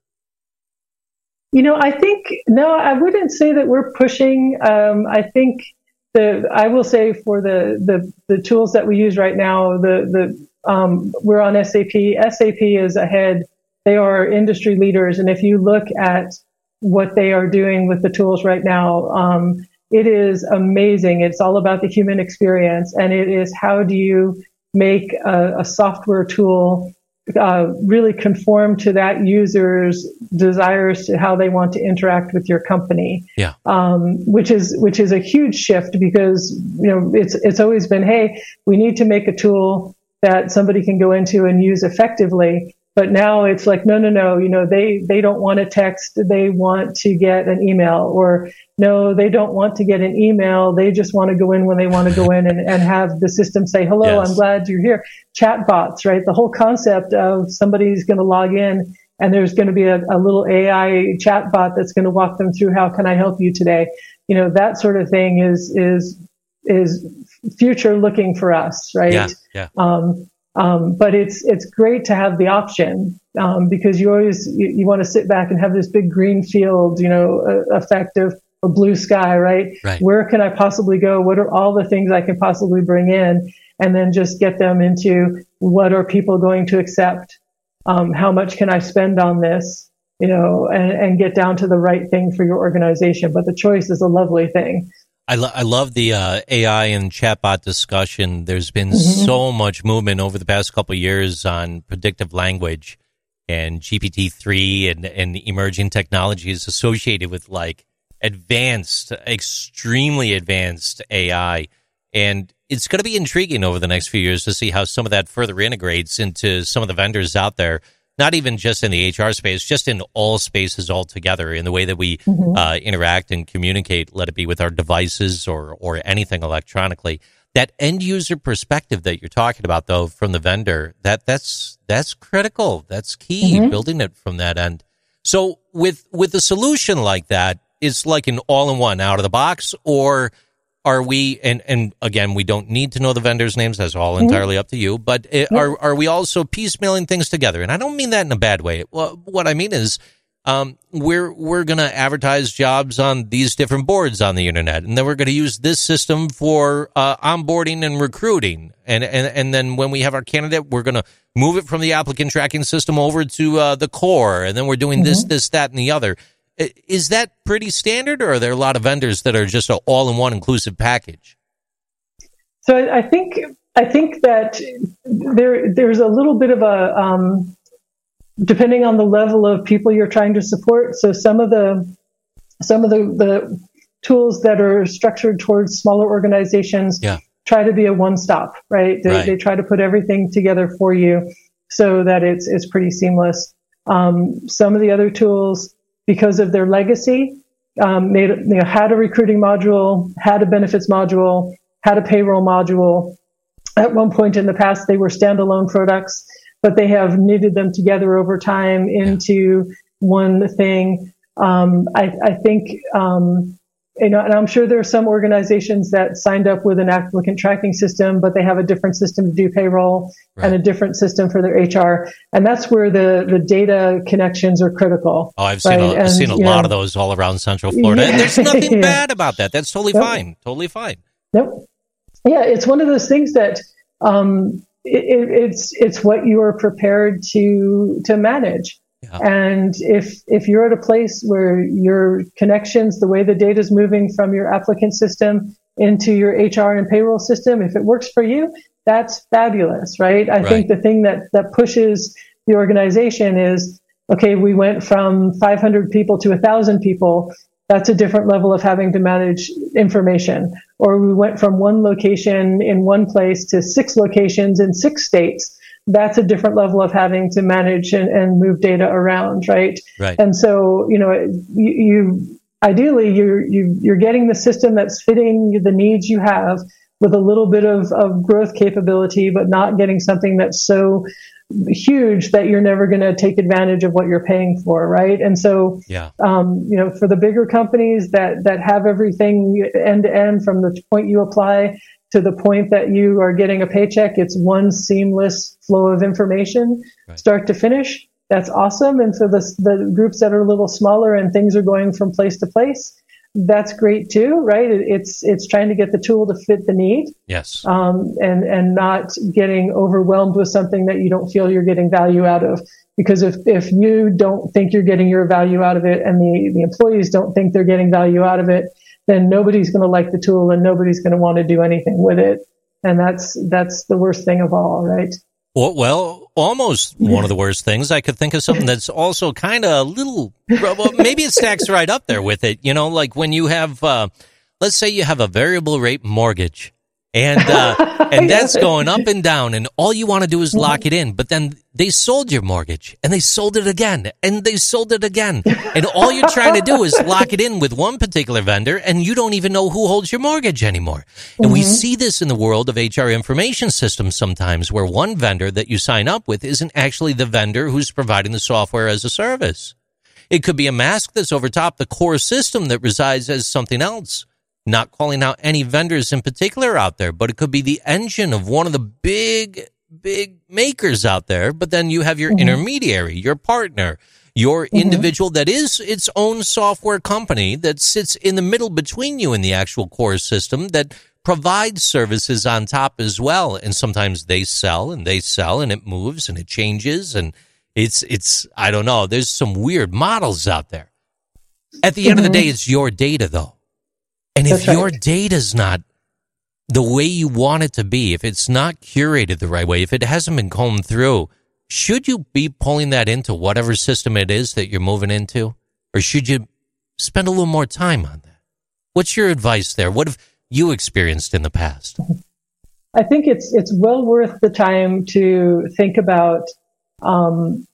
You know, I think no, I wouldn't say that we're pushing. Um, I think the I will say for the the the tools that we use right now, the the um, we're on SAP. SAP is ahead they are industry leaders. And if you look at what they are doing with the tools right now, um, it is amazing. It's all about the human experience, and it is how do you make a, a software tool uh, really conform to that user's desires to how they want to interact with your company. Yeah. Um, which is which is a huge shift because you know it's it's always been hey we need to make a tool that somebody can go into and use effectively. But now it's like, no, no, no, you know, they, they don't want a text. They want to get an email or no, they don't want to get an email. They just want to go in when they want to go in and, and have the system say, hello, yes. I'm glad you're here. Chat bots, right? The whole concept of somebody's going to log in and there's going to be a, a little AI chat bot that's going to walk them through how can I help you today? You know, that sort of thing is, is, is future looking for us, right? Yeah. yeah. Um, um, but it's it's great to have the option um, because you always you, you want to sit back and have this big green field, you know, uh, effect of a blue sky, right? right? Where can I possibly go? What are all the things I can possibly bring in? And then just get them into what are people going to accept? Um, how much can I spend on this? You know, and, and get down to the right thing for your organization. But the choice is a lovely thing. I, lo- I love the uh, AI and chatbot discussion. There's been mm-hmm. so much movement over the past couple years on predictive language and GPT three and and emerging technologies associated with like advanced, extremely advanced AI. And it's going to be intriguing over the next few years to see how some of that further integrates into some of the vendors out there not even just in the HR space, just in all spaces altogether, in the way that we mm-hmm. uh, interact and communicate, let it be with our devices or or anything electronically. That end user perspective that you're talking about, though, from the vendor, that that's that's critical. That's key. Mm-hmm. Building it from that end. So with with a solution like that, it's like an all in one out of the box, or are we and and again we don't need to know the vendors names. That's all mm-hmm. entirely up to you. But it, are are we also piecemealing things together? And i don't mean that in a bad way. Well, what i mean is um, we're we're going to advertise jobs on these different boards on the internet and then we're going to use this system for uh, onboarding and recruiting. And, and and then when we have our candidate we're going to move it from the applicant tracking system over to uh, the core and then we're doing mm-hmm. this this that and the other is that pretty standard, or are there a lot of vendors that are just an all-in-one inclusive package? So I think I think that there there's a little bit of a um, depending on the level of people you're trying to support. So some of the some of the, the tools that are structured towards smaller organizations yeah. try to be a one stop, right? They, right? they, try to put everything together for you so that it's it's pretty seamless. Um, some of the other tools because of their legacy, um, made, you know, had a recruiting module, had a benefits module, had a payroll module. At one point in the past, they were standalone products, but they have knitted them together over time into one thing. Um, I, I, think um, you know, and I'm sure there are some organizations that signed up with an applicant tracking system, but they have a different system to do payroll right. and a different system for their HR. And that's where the, the data connections are critical. Oh, I've seen, right? a, I've seen a lot know, of those all around Central Florida. Yeah. And there's nothing yeah. bad about that. That's totally yep. fine. Totally fine. Yep. Yeah, it's one of those things that um, it, it's it's what you are prepared to to manage. Yeah. And if if you're at a place where your connections, the way the data is moving from your applicant system into your HR and payroll system, if it works for you, that's fabulous, right? I right. think the thing that that pushes the organization is okay, we went from 500 people to 1,000 people. That's a different level of having to manage information. Or we went from one location in one place to six locations in six states that's a different level of having to manage and, and move data around, right? Right. And so, you know, you, you ideally you're you, you're getting the system that's fitting the needs you have with a little bit of, of growth capability, but not getting something that's so huge that you're never going to take advantage of what you're paying for, right? And so, yeah. um, you know, for the bigger companies that that have everything end to end from the point you apply to the point that you are getting a paycheck. It's one seamless flow of information, right. start to finish. That's awesome. And for the, the groups that are a little smaller and things are going from place to place, that's great too, right? It's it's trying to get the tool to fit the need. Yes. Um, and and not getting overwhelmed with something that you don't feel you're getting value out of. Because if, if you don't think you're getting your value out of it and the, the employees don't think they're getting value out of it, then nobody's going to like the tool and nobody's going to want to do anything with it. And that's, that's the worst thing of all, right? Well, well, almost one of the worst things. I could think of something that's also kind of a little, well, maybe it stacks right up there with it. You know, like when you have, uh, let's say you have a variable rate mortgage and uh, and that's going up and down and all you want to do is lock it in. But then they sold your mortgage and they sold it again and they sold it again. And all you're trying to do is lock it in with one particular vendor and you don't even know who holds your mortgage anymore. And mm-hmm. we see this in the world of hr information systems sometimes where one vendor that you sign up with isn't actually the vendor who's providing the software as a service. It could be a mask that's over top the core system that resides as something else not calling out any vendors in particular out there, but it could be the engine of one of the big, big makers out there. But then you have your mm-hmm. intermediary, your partner, your mm-hmm. individual that is its own software company that sits in the middle between you and the actual core system that provides services on top as well. And sometimes they sell and they sell and it moves and it changes and it's, it's, I don't know. There's some weird models out there. At the mm-hmm. end of the mm-hmm. day, it's your data though. And if right. your data's not the way you want it to be, if it's not curated the right way, if it hasn't been combed through, should you be pulling that into whatever system it is that you're moving into? Or should you spend a little more time on that? What's your advice there? What have you experienced in the past? I think it's it's well worth the time to think about um,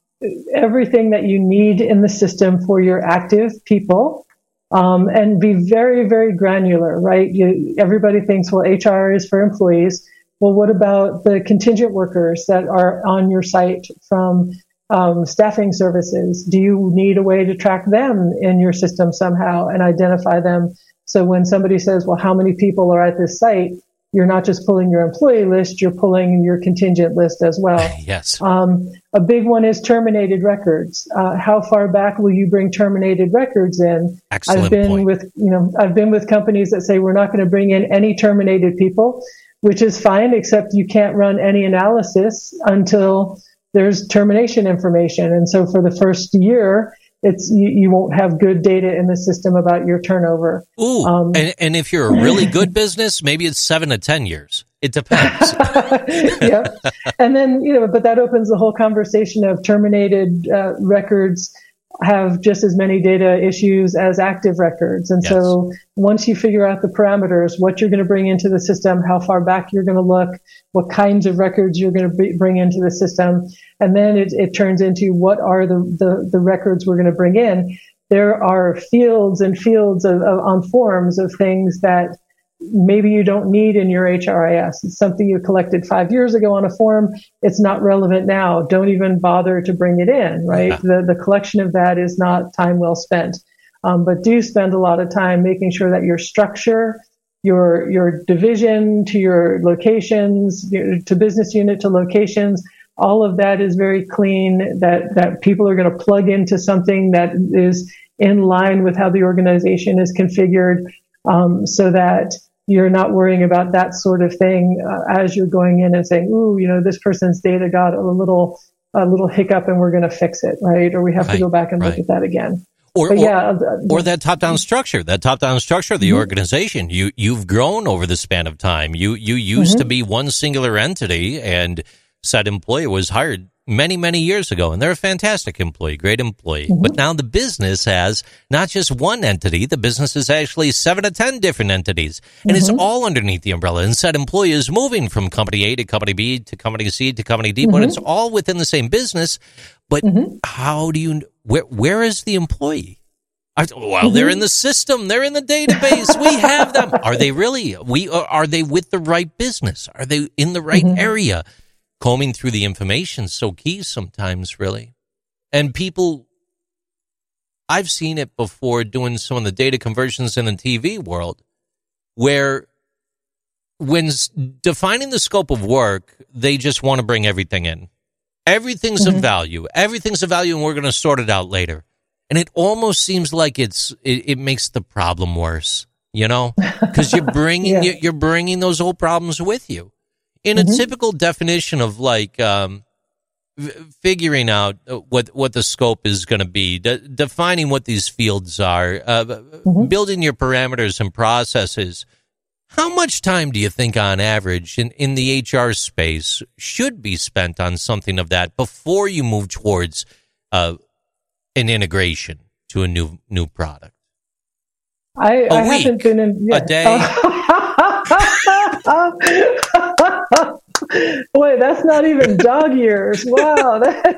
everything that you need in the system for your active people um, and be very, very granular, right? You, everybody thinks, well, HR is for employees. Well, what about the contingent workers that are on your site from um, staffing services? Do you need a way to track them in your system somehow and identify them? So when somebody says, well, how many people are at this site? You're not just pulling your employee list, you're pulling your contingent list as well. yes. Um, a big one is terminated records. Uh, how far back will you bring terminated records in? Excellent I've been point. with, you know, I've been with companies that say we're not going to bring in any terminated people, which is fine, except you can't run any analysis until there's termination information. And so for the first year, it's you, you, won't have good data in the system about your turnover. Ooh, um, and, and if you're a really good business, maybe it's seven to ten years. It depends. yeah, and then you know, but that opens the whole conversation of terminated uh, records have just as many data issues as active records. And yes. so once you figure out the parameters, what you're going to bring into the system, how far back you're going to look, what kinds of records you're going to bring into the system, and then it, it turns into what are the, the, the records we're going to bring in. There are fields and fields of, of, on forms of things that maybe you don't need in your HRIS. It's something you collected five years ago on a form. It's not relevant now. Don't even bother to bring it in, right? Yeah. The, the collection of that is not time well spent. Um, but do spend a lot of time making sure that your structure, your, your division to your locations, to business unit to locations, all of that is very clean, that, that people are going to plug into something that is in line with how the organization is configured um, so that you're not worrying about that sort of thing uh, as you're going in and saying, "Ooh, you know, this person's data got a little a little hiccup, and we're going to fix it, right?" Or we have right, to go back and right. look at that again. Or, but yeah, or, uh, or that top-down structure, that top-down structure of the mm-hmm. organization. You you've grown over the span of time. You you used mm-hmm. to be one singular entity, and said employee was hired many, many years ago, and they're a fantastic employee, great employee. Mm-hmm. But now the business has not just one entity, the business is actually seven to 10 different entities, and mm-hmm. it's all underneath the umbrella. And said employee is moving from company A to company B to company C to company D, mm-hmm. but it's all within the same business. But mm-hmm. how do you, where, where is the employee? Well, they're in mm-hmm. the system. They're in the database. We have them. Are they really? We are they with the right business? Are they in the right mm-hmm. area? Combing through the information so key sometimes, really. And people, I've seen it before doing some of the data conversions in the TV world where when defining the scope of work, they just want to bring everything in. Everything's mm-hmm. of value. Everything's of value, and we're going to sort it out later. And it almost seems like it's it, it makes the problem worse, you know, because you're bringing yeah. you're bringing those old problems with you in mm-hmm. a typical definition of like um, figuring out uh, what what the scope is going to be, de- defining what these fields are, uh, mm-hmm. building your parameters and processes. How much time do you think, on average, in, in the HR space, should be spent on something of that before you move towards uh, an integration to a new new product? I, week, haven't been in yeah. a day. Boy, that's not even dog years. Wow. I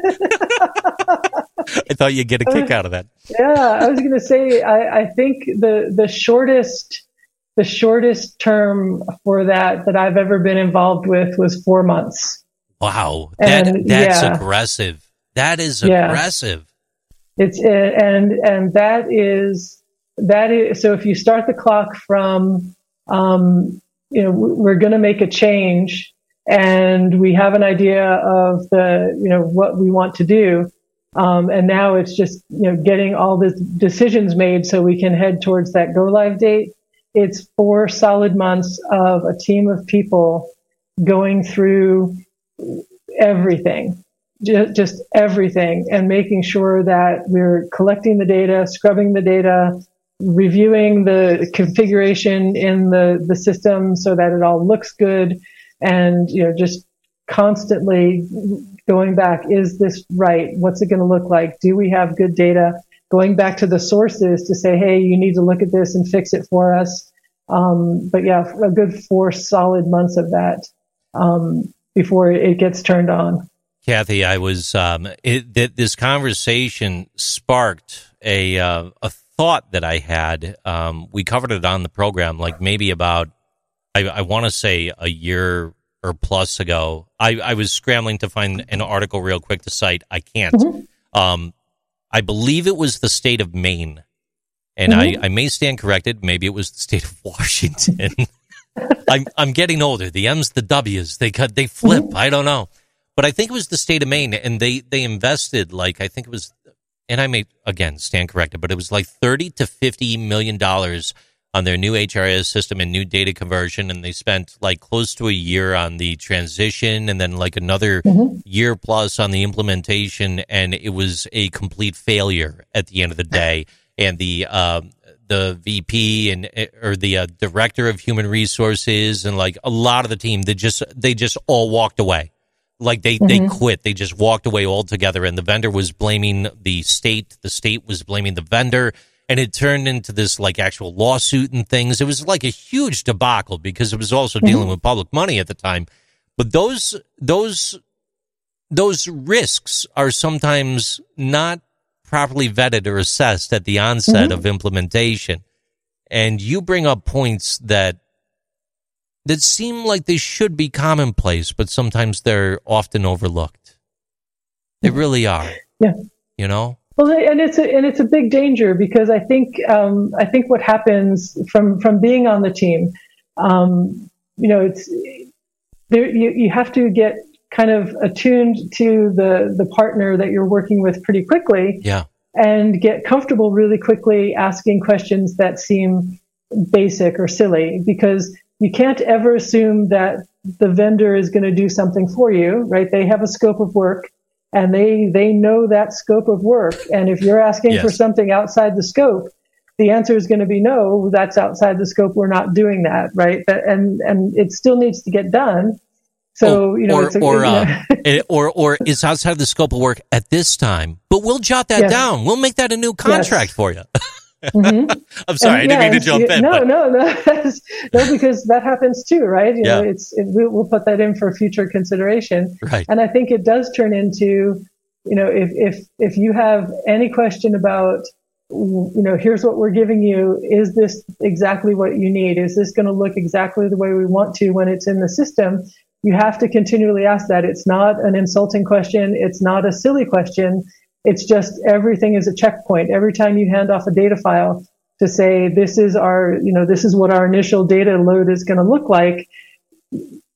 thought you'd get a kick out of that. Yeah, I was going to say, I, I think the, the shortest, the shortest term for that that I've ever been involved with was four months. Wow. That, and, that's yeah. aggressive. That is aggressive. Yeah. It's, and, and that is, that is, so if you start the clock from, um, you know, we're going to make a change and we have an idea of the, you know, what we want to do. Um, and now it's just, you know, getting all the decisions made so we can head towards that go live date. It's four solid months of a team of people going through everything, just, just everything and making sure that we're collecting the data, scrubbing the data, reviewing the configuration in the, the system so that it all looks good and, you know, just constantly going back, is this right? What's it going to look like? Do we have good data? Going back to the sources to say, hey, you need to look at this and fix it for us. Um, but yeah, a good four solid months of that um, before it gets turned on. Kathy, I was um, it, th- this conversation sparked a uh, a thought that I had. Um, we covered it on the program, like maybe about, I, I want to say a year or plus ago. I, I was scrambling to find an article real quick to cite. I can't. Mm-hmm. Um, I believe it was the state of Maine, and mm-hmm. I, I may stand corrected. Maybe it was the state of Washington. I'm I'm getting older. The M's, the W's, they cut, they flip. Mm-hmm. I don't know, but I think it was the state of Maine, and they they invested like I think it was and I may again stand corrected, but it was like thirty to fifty million dollars on their new HRIS system and new data conversion, and they spent like close to a year on the transition, and then like another mm-hmm. year plus on the implementation, and it was a complete failure at the end of the day. And the uh, the VP and or the uh, director of human resources and like a lot of the team, they just they just all walked away like they, mm-hmm. they quit. They just walked away altogether. And the vendor was blaming the state. The state was blaming the vendor. And it turned into this like actual lawsuit and things. It was like a huge debacle because it was also mm-hmm. dealing with public money at the time. But those, those, those risks are sometimes not properly vetted or assessed at the onset mm-hmm. of implementation. And you bring up points that that seem like they should be commonplace, but sometimes they're often overlooked. They really are. Yeah. You know? Well, and it's a, and it's a big danger because I think um, I think what happens from from being on the team, um, you know, it's there. You, you have to get kind of attuned to the the partner that you're working with pretty quickly. Yeah. And get comfortable really quickly asking questions that seem basic or silly because you can't ever assume that the vendor is going to do something for you, right? They have a scope of work and they, they know that scope of work. And if you're asking yes. for something outside the scope, the answer is going to be no, that's outside the scope. We're not doing that, right? And, and it still needs to get done. So, you know, or, a, or, uh, or, or it's outside the scope of work at this time, but we'll jot that yes. down. We'll make that a new contract yes. for you. Mm-hmm. I'm sorry, and, I didn't mean to jump in. No, but. no, no, no, because that happens too, right? You yeah. know, it's it, we'll put that in for future consideration, right? And I think it does turn into, you know, if if if you have any question about, you know, here's what we're giving you, is this exactly what you need? Is this going to look exactly the way we want to when it's in the system? You have to continually ask that. It's not an insulting question. It's not a silly question it's just everything is a checkpoint. Every time you hand off a data file to say, this is our, you know, this is what our initial data load is going to look like.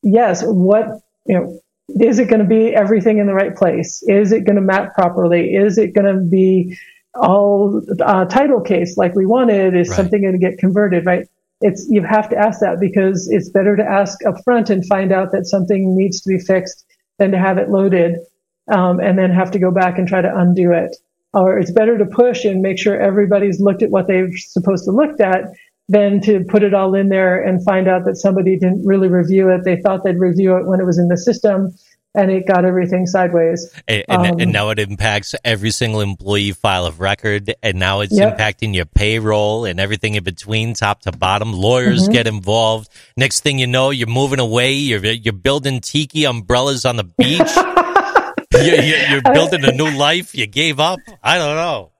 Yes. What, you know, is it going to be everything in the right place? Is it going to map properly? Is it going to be all uh, title case like we wanted? Is right. something going to get converted? Right? It's you have to ask that because it's better to ask up front and find out that something needs to be fixed than to have it loaded um, and then have to go back and try to undo it. Or it's better to push and make sure everybody's looked at what they're supposed to look at than to put it all in there and find out that somebody didn't really review it. They thought they'd review it when it was in the system and it got everything sideways. And, and, um, and, now it impacts every single employee file of record, and now it's yep. impacting your payroll and everything in between, top to bottom. Lawyers mm-hmm. get involved. Next thing you know, you're moving away. You're you're building tiki umbrellas on the beach. you're, you're, building a new life. You gave up. I don't know.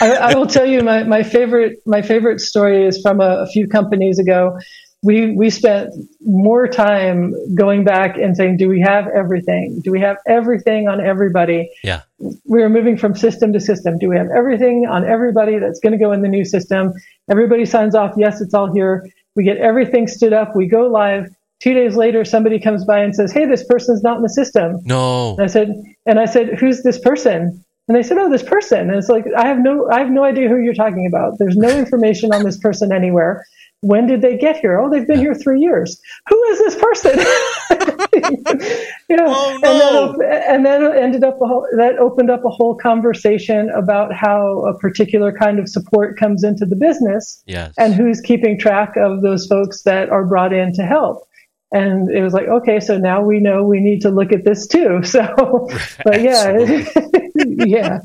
I, I, will tell you my, my favorite my favorite story is from a, a few companies ago we we spent more time going back and saying, do we have everything? Do we have everything on everybody? Yeah. We were moving from system to system. Do we have everything on everybody that's going to go in the new system? Everybody signs off. Yes, it's all here. We get everything stood up. We go live. Two days later, somebody comes by and says, "Hey, this person's not in the system." No. And I said, and I said, "Who's this person?" And they said, "Oh, this person." And it's like I have no, I have no idea who you're talking about. There's no information on this person anywhere when did they get here? Oh, they've been here three years. Who is this person? you know, oh, no. and, then, and then ended up a whole, that opened up a whole conversation about how a particular kind of support comes into the business yes. and who's keeping track of those folks that are brought in to help. And it was like, okay, so now we know we need to look at this too. So, but yeah, yeah.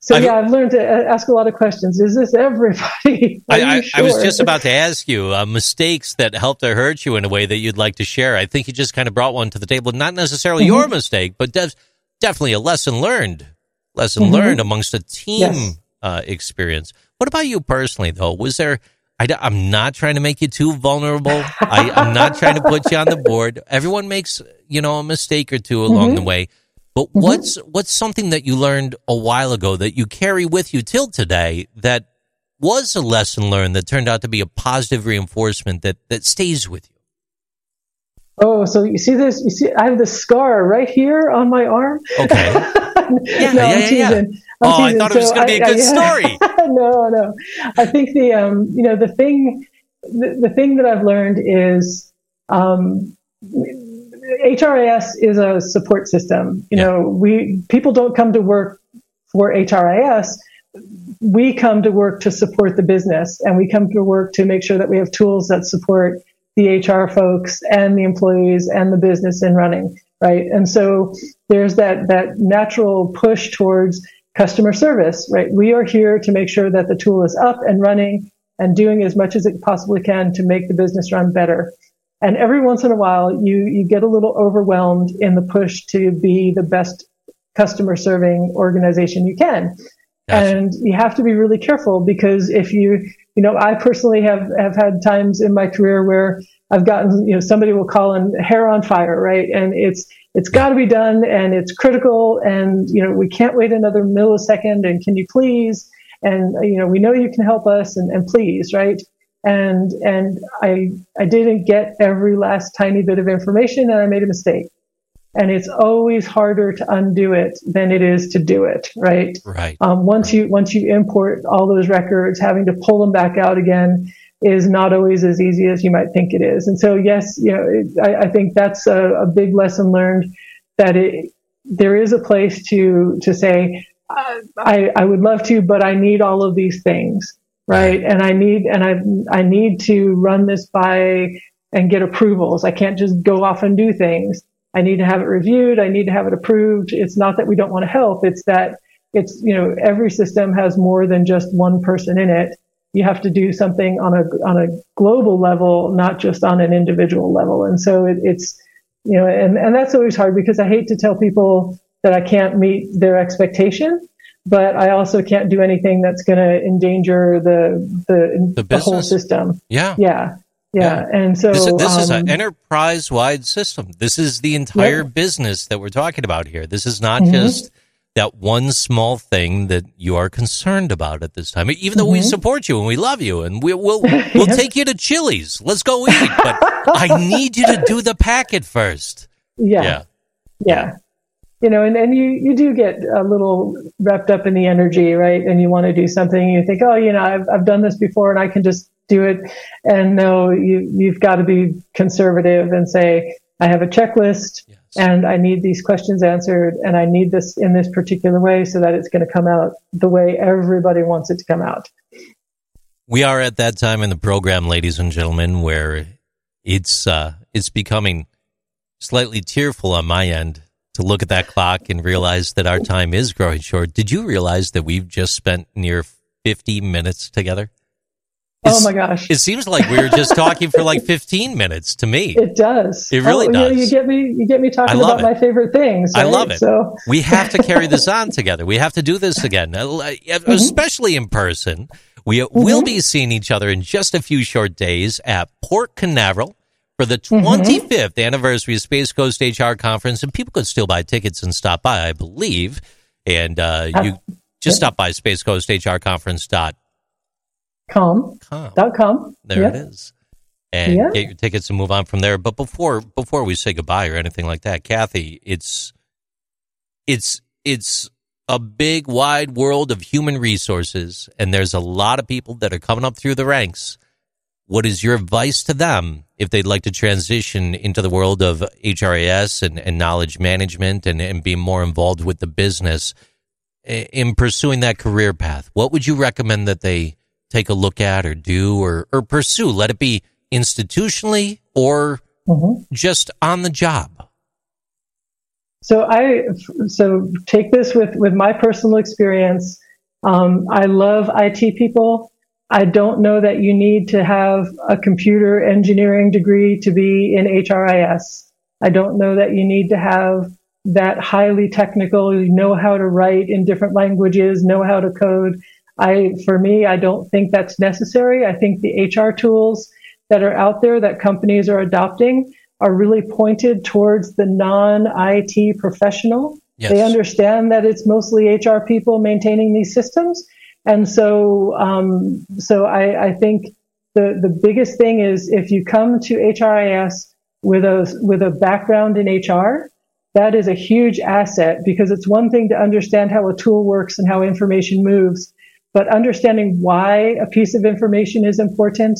So I've, yeah, I've learned to ask a lot of questions. Is this everybody? I, I, sure? I, was just about to ask you uh, mistakes that helped or hurt you in a way that you'd like to share. I think you just kind of brought one to the table. Not necessarily mm-hmm. your mistake, but def- definitely a lesson learned. Lesson mm-hmm. learned amongst a team yes. uh, experience. What about you personally, though? Was there? I, am not trying to make you too vulnerable. I, am not trying to put you on the board. Everyone makes you know a mistake or two along mm-hmm. the way. But mm-hmm. what's what's something that you learned a while ago that you carry with you till today that was a lesson learned that turned out to be a positive reinforcement that that stays with you? Oh, so you see this? You see, I have this scar right here on my arm. Okay. yeah, no, yeah, yeah, yeah. I'm oh, teasing. I thought it was so going to be a good I, story. no, no. I think the um, you know, the thing, the, the thing that I've learned is um, HRIS is a support system. You yeah. know, we people don't come to work for HRIS. We come to work to support the business, and we come to work to make sure that we have tools that support the HR folks and the employees and the business in running, right? And so there's that that natural push towards customer service, right? We are here to make sure that the tool is up and running and doing as much as it possibly can to make the business run better. And every once in a while, you, you get a little overwhelmed in the push to be the best customer serving organization you can. Gotcha. And you have to be really careful because if you, you know, I personally have, have had times in my career where I've gotten, you know, somebody will call in hair on fire, right? And it's, it's got to be done and it's critical and, you know, we can't wait another millisecond and can you please? And, you know, we know you can help us and, and please, right? and and I I didn't get every last tiny bit of information and I made a mistake. And it's always harder to undo it than it is to do it, right? Right. Um, once you once you import all those records, having to pull them back out again is not always as easy as you might think it is. And so, yes, you know, it, I, I, think that's a, a, big lesson learned that it, there is a place to to say, I, I would love to, but I need all of these things right? And I need and I I need to run this by and get approvals. I can't just go off and do things. I need to have it reviewed. I need to have it approved. It's not that we don't want to help. It's that it's you know every system has more than just one person in it. You have to do something on a on a global level, not just on an individual level. And so it, it's you know and and that's always hard because I hate to tell people that I can't meet their expectation but I also can't do anything that's going to endanger the the, the, the, whole system. Yeah. Yeah. Yeah. yeah. And so this, this um, is an enterprise wide system. This is the entire business that we're talking about here. This is not mm-hmm. just that one small thing that you are concerned about at this time. Even though mm-hmm. we support you and we love you and we, will we'll take you to Chili's. Let's go eat. But I need you to do the packet first. Yeah. Yeah. yeah you know, and, and you, you do get a little wrapped up in the energy, right? And you want to do something. You think, oh, you know, I've, I've done this before and I can just do it. And no, you, you've got to be conservative and say, I have a checklist. Yes. and I need these questions answered, and I need this in this particular way so that it's going to come out the way everybody wants it to come out. We are at that time in the program, ladies and gentlemen, where it's uh, it's becoming slightly tearful on my end to look at that clock and realize that our time is growing short. Did you realize that we've just spent near 50 minutes together? It's, oh my gosh! It seems like we were just talking for like 15 minutes to me. It does. It really oh, does. You, you, get me. You get me talking about it. my favorite things. Right? I love it. So we have to carry this on together. We have to do this again, mm-hmm. especially in person. We mm-hmm. will be seeing each other in just a few short days at Port Canaveral for the 25th mm-hmm. anniversary of Space Coast HR conference, and people could still buy tickets and stop by, I believe. And uh, you just stop by spacecoasthrconference.com. Com. Dot com. There it is. And get your tickets and move on from there. But before before we say goodbye or anything like that, Kathy, it's it's it's a big wide world of human resources and there's a lot of people that are coming up through the ranks what is your advice to them if they'd like to transition into the world of HRIS and, and knowledge management and, and be more involved with the business eh, in pursuing that career path? What would you recommend that they take a look at or do or, or pursue? Let it be institutionally or mm-hmm. just on the job. So I so take this with with my personal experience. Um, I love IT people. I don't know that you need to have a computer engineering degree to be in HRIS. I don't know that you need to have that highly technical, you know how to write in different languages, know how to code. I, for me, I don't think that's necessary. I think the HR tools that are out there that companies are adopting are really pointed towards the non-IT professional. Yes. They understand that it's mostly HR people maintaining these systems and so, um, so I, I, think the, the biggest thing is if you come to HRIS with a, with a background in HR, that is a huge asset because it's one thing to understand how a tool works and how information moves, but understanding why a piece of information is important,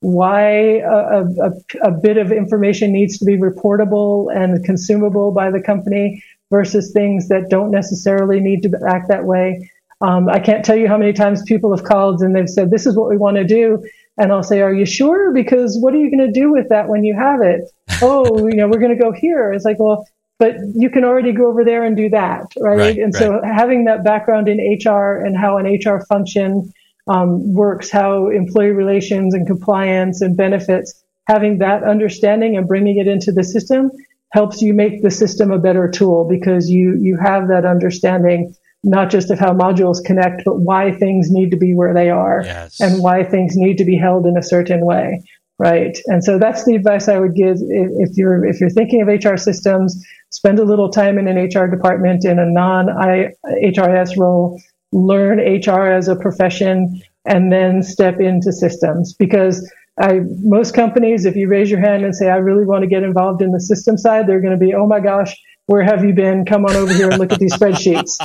why a, a, a bit of information needs to be reportable and consumable by the company versus things that don't necessarily need to act that way um, I can't tell you how many times people have called and they've said, this is what we want to do. And I'll say, are you sure? Because what are you going to do with that when you have it? oh, you know, we're going to go here. It's like, well, but you can already go over there and do that, right? right and right. so having that background in HR and how an HR function um, works, how employee relations and compliance and benefits, having that understanding and bringing it into the system helps you make the system a better tool because you you have that understanding not just of how modules connect, but why things need to be where they are yes. and why things need to be held in a certain way. Right. And so that's the advice I would give if you're, if you're thinking of HR systems, spend a little time in an HR department in a non HRIS role, learn HR as a profession, and then step into systems because I, most companies, if you raise your hand and say, I really want to get involved in the system side, they're going to be, oh my gosh, where have you been? Come on over here and look at these spreadsheets.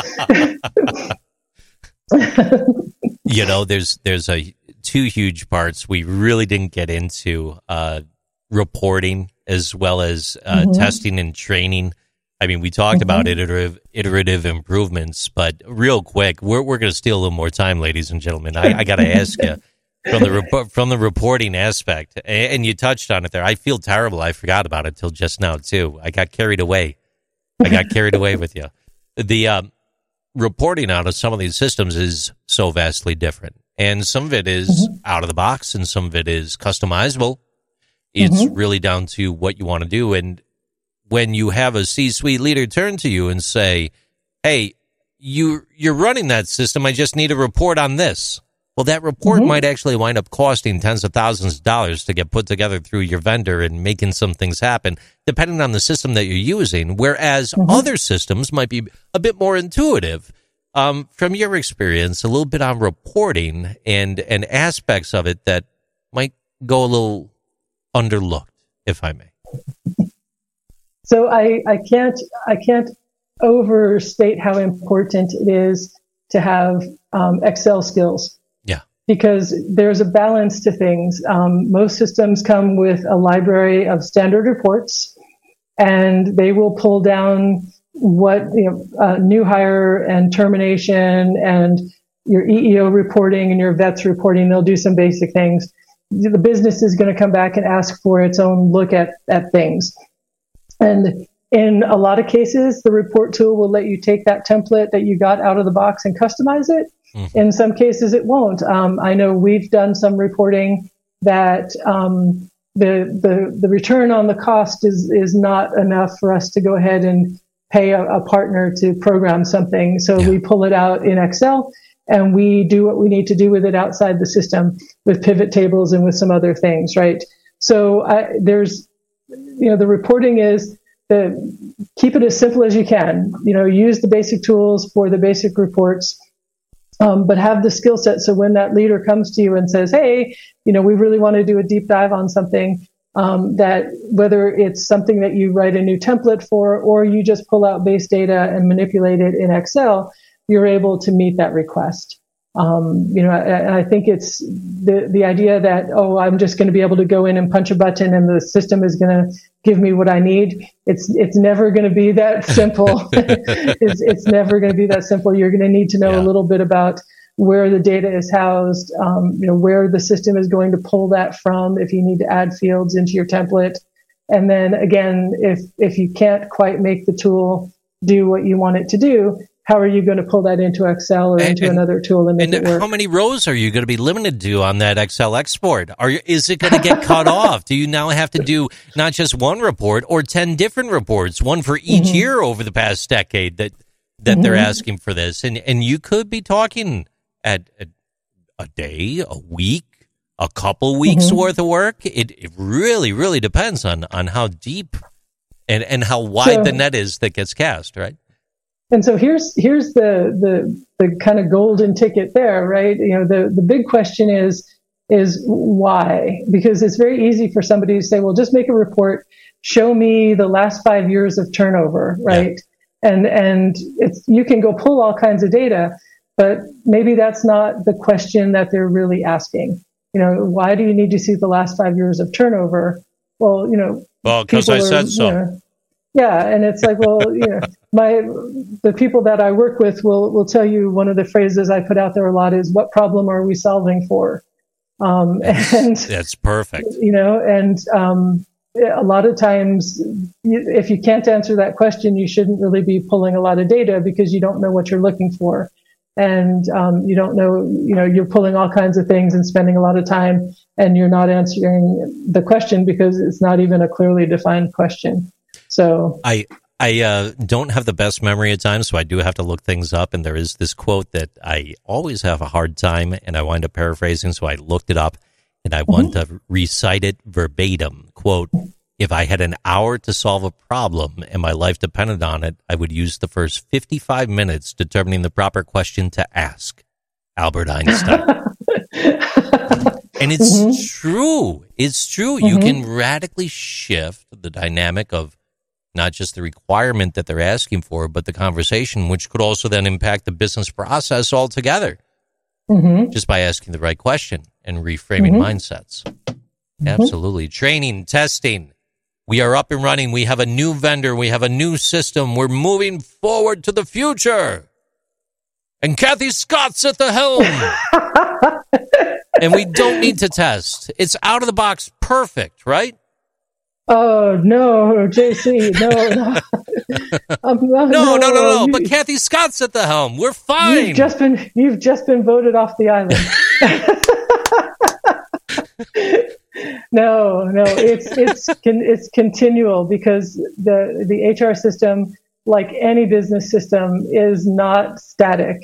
you know, there's there's a two huge parts we really didn't get into uh, reporting as well as uh, mm-hmm. testing and training. I mean, we talked mm-hmm. about iterative iterative improvements, but real quick, we're we're going to steal a little more time, ladies and gentlemen. I, I got to ask you from the rep- from the reporting aspect, and you touched on it there. I feel terrible. I forgot about it till just now too. I got carried away. I got carried away with you. The um, reporting out of some of these systems is so vastly different, and some of it is mm-hmm. out of the box, and some of it is customizable. It's mm-hmm. really down to what you want to do, and when you have a C-suite leader turn to you and say, "Hey, you you're running that system. I just need a report on this." Well, that report mm-hmm. might actually wind up costing tens of thousands of dollars to get put together through your vendor and making some things happen, depending on the system that you're using. Whereas mm-hmm. other systems might be a bit more intuitive. Um, from your experience, a little bit on reporting and and aspects of it that might go a little underlooked, if I may. So I, I can't I can't overstate how important it is to have um, Excel skills Yeah. because there's a balance to things. Um, most systems come with a library of standard reports, and they will pull down what you know, uh, new hire and termination and your EEO reporting and your vets reporting. They'll do some basic things. The business is going to come back and ask for its own look at at things, and in a lot of cases, the report tool will let you take that template that you got out of the box and customize it. Mm-hmm. In some cases, it won't. Um, I know we've done some reporting that um, the, the the return on the cost is is not enough for us to go ahead and pay a, a partner to program something. So yeah. we pull it out in Excel and we do what we need to do with it outside the system with pivot tables and with some other things, right? So I, there's, you know, the reporting is the keep it as simple as you can. You know, use the basic tools for the basic reports, um, but have the skill set. So when that leader comes to you and says, "Hey, you know, we really want to do a deep dive on something," um, that whether it's something that you write a new template for or you just pull out base data and manipulate it in Excel, you're able to meet that request. Um, you know, I, I, think it's the the idea that oh, I'm just going to be able to go in and punch a button and the system is going to give me what I need. It's it's never going to be that simple. it's it's never going to be that simple. You're going to need to know yeah. a little bit about where the data is housed, um, you know, where the system is going to pull that from. If you need to add fields into your template, and then again, if if you can't quite make the tool do what you want it to do, how are you going to pull that into Excel or into and, another tool and make and it work? How many rows are you going to be limited to on that Excel export? Are you, is it going to get cut off? Do you now have to do not just one report or 10 different reports, one for each mm-hmm. year over the past decade that that mm-hmm. they're asking for this? And and you could be talking at, at a day, a week, a couple weeks mm-hmm. worth of work. It it really really depends on on how deep and and how wide so, the net is that gets cast, right? And so here's here's the the the kind of golden ticket there, right? You know, the the big question is is why? Because it's very easy for somebody to say, well, just make a report, show me the last five years of turnover, right? Yeah. And and it's you can go pull all kinds of data, but maybe that's not the question that they're really asking. You know, why do you need to see the last five years of turnover? Well, you know, well, because I said so. You know, yeah, and it's like, well, you know, my the people that I work with will will tell you one of the phrases I put out there a lot is, "What problem are we solving for?" Um, and that's perfect. You know, and um, a lot of times, if you can't answer that question, you shouldn't really be pulling a lot of data because you don't know what you're looking for, and um, you don't know, you know, you're pulling all kinds of things and spending a lot of time, and you're not answering the question because it's not even a clearly defined question. So I I uh, don't have the best memory at times, so I do have to look things up. And there is this quote that I always have a hard time, and I wind up paraphrasing. So I looked it up, and I mm-hmm. want to recite it verbatim. Quote: If I had an hour to solve a problem and my life depended on it, I would use the first fifty-five minutes determining the proper question to ask. Albert Einstein. and it's mm-hmm. true. It's true. Mm-hmm. You can radically shift the dynamic of not just the requirement that they're asking for, but the conversation, which could also then impact the business process altogether. Mm-hmm. Just by asking the right question and reframing mm-hmm. mindsets. Mm-hmm. Absolutely. Training, testing. We are up and running. We have a new vendor. We have a new system. We're moving forward to the future. And Kathy Scott's at the helm. and we don't need to test. It's out of the box perfect, right? Oh no, JC, no, no, um, no, no, no, no, no. But Kathy Scott's at the helm. We're fine. You've just been, you've just been voted off the island. no, no, it's it's it's continual because the the HR system, like any business system, is not static.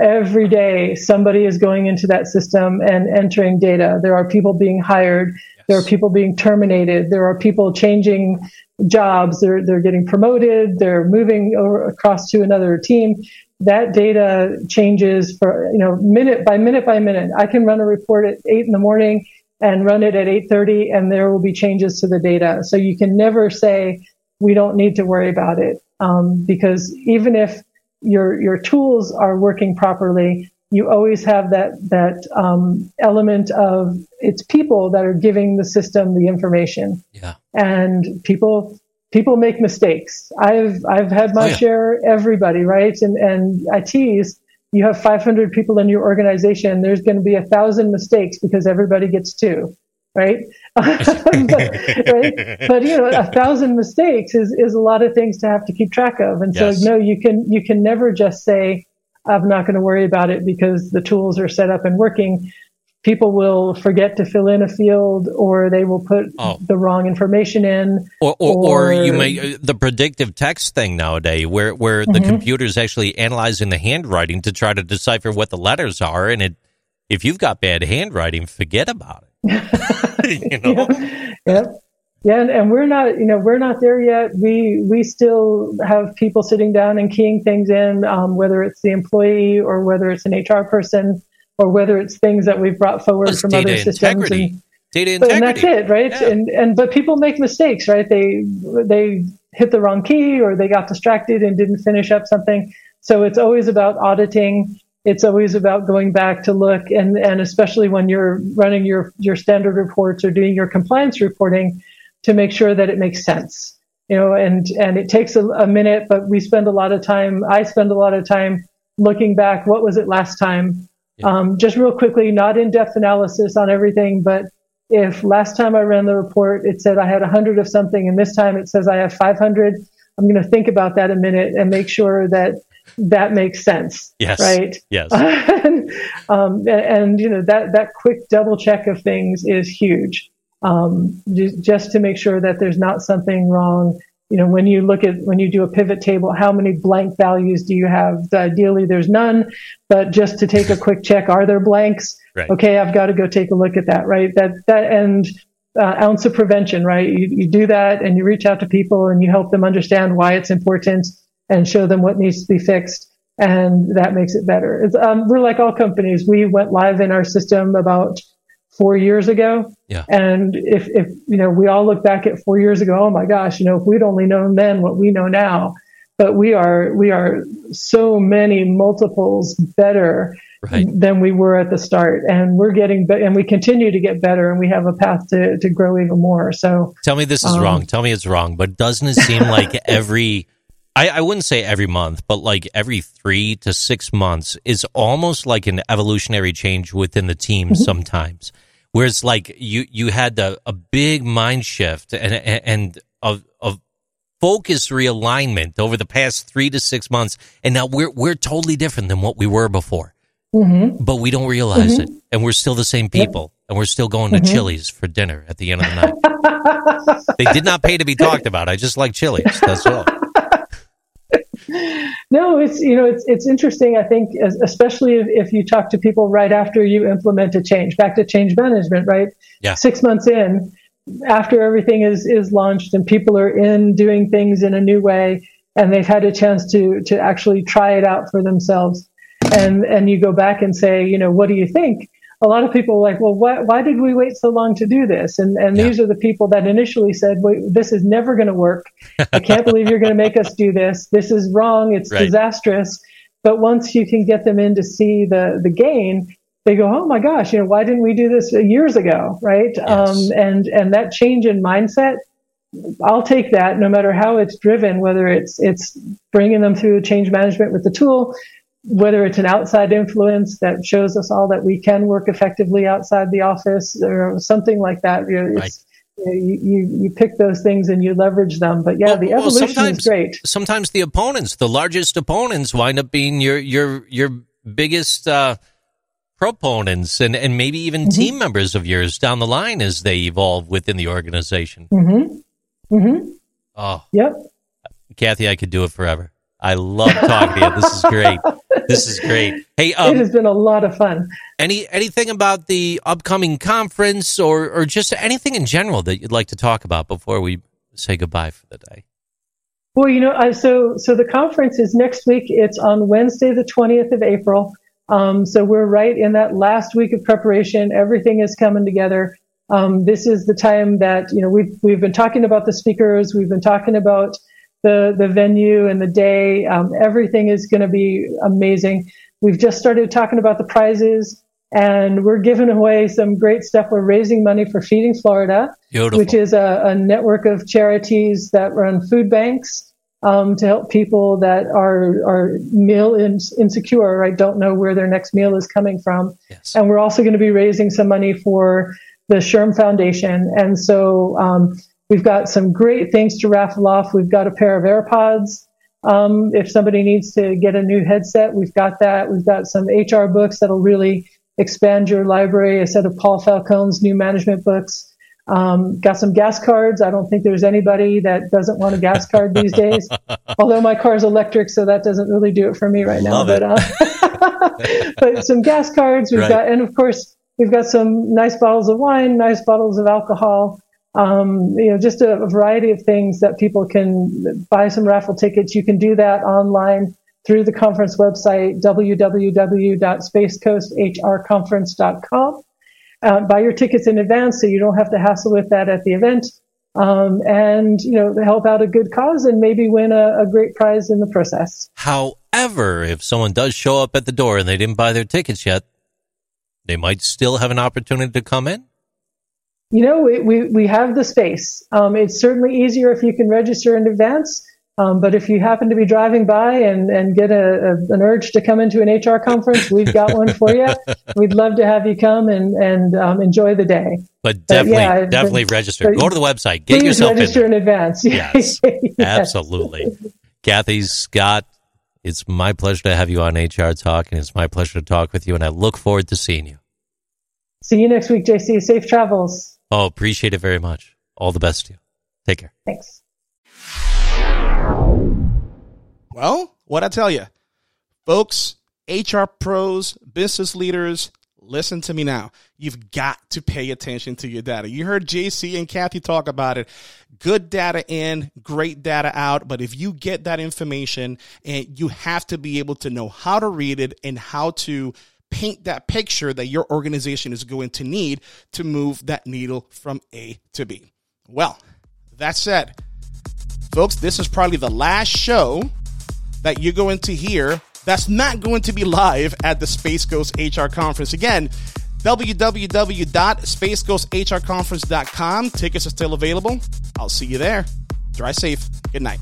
Every day, somebody is going into that system and entering data. There are people being hired there are people being terminated. There are people changing jobs. They're, they're getting promoted. They're moving over across to another team. That data changes for, you know, minute by minute by minute. I can run a report at eight in the morning and run it at 8.30 and there will be changes to the data. So you can never say, we don't need to worry about it. Um, because even if your, your tools are working properly, you always have that that um, element of it's people that are giving the system the information. Yeah. And people people make mistakes. I've I've had my oh, yeah. share. Everybody, right? And and I tease. You have 500 people in your organization. There's going to be a thousand mistakes because everybody gets two, right? but, right? But you know, a thousand mistakes is is a lot of things to have to keep track of. And yes. so, no, you can you can never just say, "I'm not going to worry about it because the tools are set up and working." People will forget to fill in a field or they will put oh. the wrong information in or, or, or, you may uh, the predictive text thing nowadays where where mm-hmm. the computer's actually analyzing the handwriting to try to decipher what the letters are and it if you've got bad handwriting forget about it you know yeah. yeah. Yeah, and, and, we're not, you know, we're not there yet. We we still have people sitting down and keying things in, um, whether it's the employee or whether it's an HR person or whether it's things that we've brought forward from other systems. And, data integrity. and that's it, right? Yeah. And and but people make mistakes, right? They they hit the wrong key or they got distracted and didn't finish up something. So it's always about auditing. It's always about going back to look and and especially when you're running your your standard reports or doing your compliance reporting to make sure that it makes sense. You know, and and it takes a, a minute, but we spend a lot of time. I spend a lot of time looking back. What was it last time? Yeah. Um, just real quickly, not in-depth analysis on everything, but if last time I ran the report, it said I had 100 of something, and this time it says I have 500, I'm going to think about that a minute and make sure that that makes sense. Yes. Right. Yes. and, um, and, and, you know that that quick double check of things is huge. Um, just, just to make sure that there's not something wrong you know, when you look at, when you do a pivot table, how many blank values do you have? Ideally, there's none, but just to take a quick check, are there blanks? Right. Okay, I've got to go take a look at that, right? That, that, and uh, ounce of prevention, right? You, you do that and you reach out to people and you help them understand why it's important and show them what needs to be fixed. And that makes it better. Um, we're like all companies. We went live in our system about four years ago. Yeah. And if, if, you know, we all look back at four years ago, oh my gosh, you know, if we'd only known then what we know now, but we are, we are so many multiples better right. than we were at the start. And we're getting, be- and we continue to get better and we have a path to, to grow even more. So tell me this is um, wrong. Tell me it's wrong, but doesn't it seem like every, I, I, wouldn't say every month, but like every three to six months is almost like an evolutionary change within the team mm-hmm. sometimes. Whereas like you, you had a, a big mind shift and, and a, a focus realignment over the past three to six months. And now we're, we're totally different than what we were before, mm-hmm. but we don't realize mm-hmm. it. And we're still the same people yep. and we're still going to mm-hmm. Chili's for dinner at the end of the night. they did not pay to be talked about. I just like Chili's. That's all no, it's you know it's it's interesting. I think especially if, if, you talk to people right after you implement a change, back to change management, right? Yeah. Six months in, after everything is is launched and people are in doing things in a new way, and they've had a chance to to actually try it out for themselves, and and you go back and say, you know, what do you think? A lot of people are like, well, why, why did we wait so long to do this? And, and yeah. these are the people that initially said, wait, this is never going to work. I can't believe you're going to make us do this. This is wrong. It's right. disastrous. But once you can get them in to see the, the gain, they go, oh my gosh, you know, why didn't we do this years ago? Right. Yes. Um, and, and that change in mindset, I'll take that no matter how it's driven, whether it's, it's bringing them through change management with the tool, whether it's an outside influence that shows us all that we can work effectively outside the office or something like that. You, know, right. you, you, you, pick those things and you leverage them. But yeah, well, the evolution well, is great. Sometimes the opponents, the largest opponents, wind up being your your your biggest uh, proponents and, and maybe even mm-hmm. team members of yours down the line as they evolve within the organization. Mm-hmm. Mm-hmm. Oh, yep. Kathy, I could do it forever. I love talking to you. This is great. This is great. Hey, um, it has been a lot of fun. Any anything about the upcoming conference, or or just anything in general that you'd like to talk about before we say goodbye for the day? Well, you know, so so the conference is next week. It's on Wednesday, the twentieth of April. Um, so we're right in that last week of preparation. Everything is coming together. Um, this is the time that you know we've we've been talking about the speakers. We've been talking about the the venue and the day. Um, everything is going to be amazing. We've just started talking about the prizes, And we're giving away some great stuff. We're raising money for Feeding Florida, Beautiful. which is a, a network of charities that run food banks um, to help people that are are meal insecure, right? Don't know where their next meal is coming from. Yes. And we're also going to be raising some money for the SHRM Foundation. And so um, we've got some great things to raffle off. We've got a pair of AirPods. Um, if somebody needs to get a new headset, we've got that. We've got some HR books that'll really expand your library. A set of Paul Falcone's new management books. Um, got some gas cards. I don't think there's anybody that doesn't want a gas card these days. Although my car is electric, so that doesn't really do it for me right now. But uh, but some gas cards we've Right. got, and of course we've got some nice bottles of wine, nice bottles of alcohol. Um, you know, just a, a variety of things that people can buy some raffle tickets. You can do that online through the conference website www.spacecoasthrconference.com uh, buy your tickets in advance so you don't have to hassle with that at the event. Um, and you know help out a good cause and maybe win a, a great prize in the process. However, if someone does show up at the door and they didn't buy their tickets yet, they might still have an opportunity to come in. You know we we, we have the space. Um, it's certainly easier if you can register in advance. Um, but if you happen to be driving by and, and get a, a, an urge to come into an HR conference, we've got one for you. We'd love to have you come and, and um, enjoy the day. But definitely, yeah, but- definitely register. but Go to the website. Get yourself in register there. in advance. Yes, Yes. Absolutely. Kathy Scott, it's my pleasure to have you on HR Talk, and it's my pleasure to talk with you, and I look forward to seeing you. See you next week, JC. Safe travels. Oh, appreciate it very much. All the best to you. Take care. Thanks. Well, what I tell you, folks, HR pros, business leaders, listen to me now. You've got to pay attention to your data. You heard JC and Kathy talk about it. Good data in, great data out. But if you get that information, and you have to be able to know how to read it and how to paint that picture that your organization is going to need to move that needle from A to B. Well, that said, folks, this is probably the last show that you're going to hear that's not going to be live at the Space Coast HR conference. Again, www.spacecoasthrconference.com. Tickets are still available. I'll see you there. Drive safe. Good night.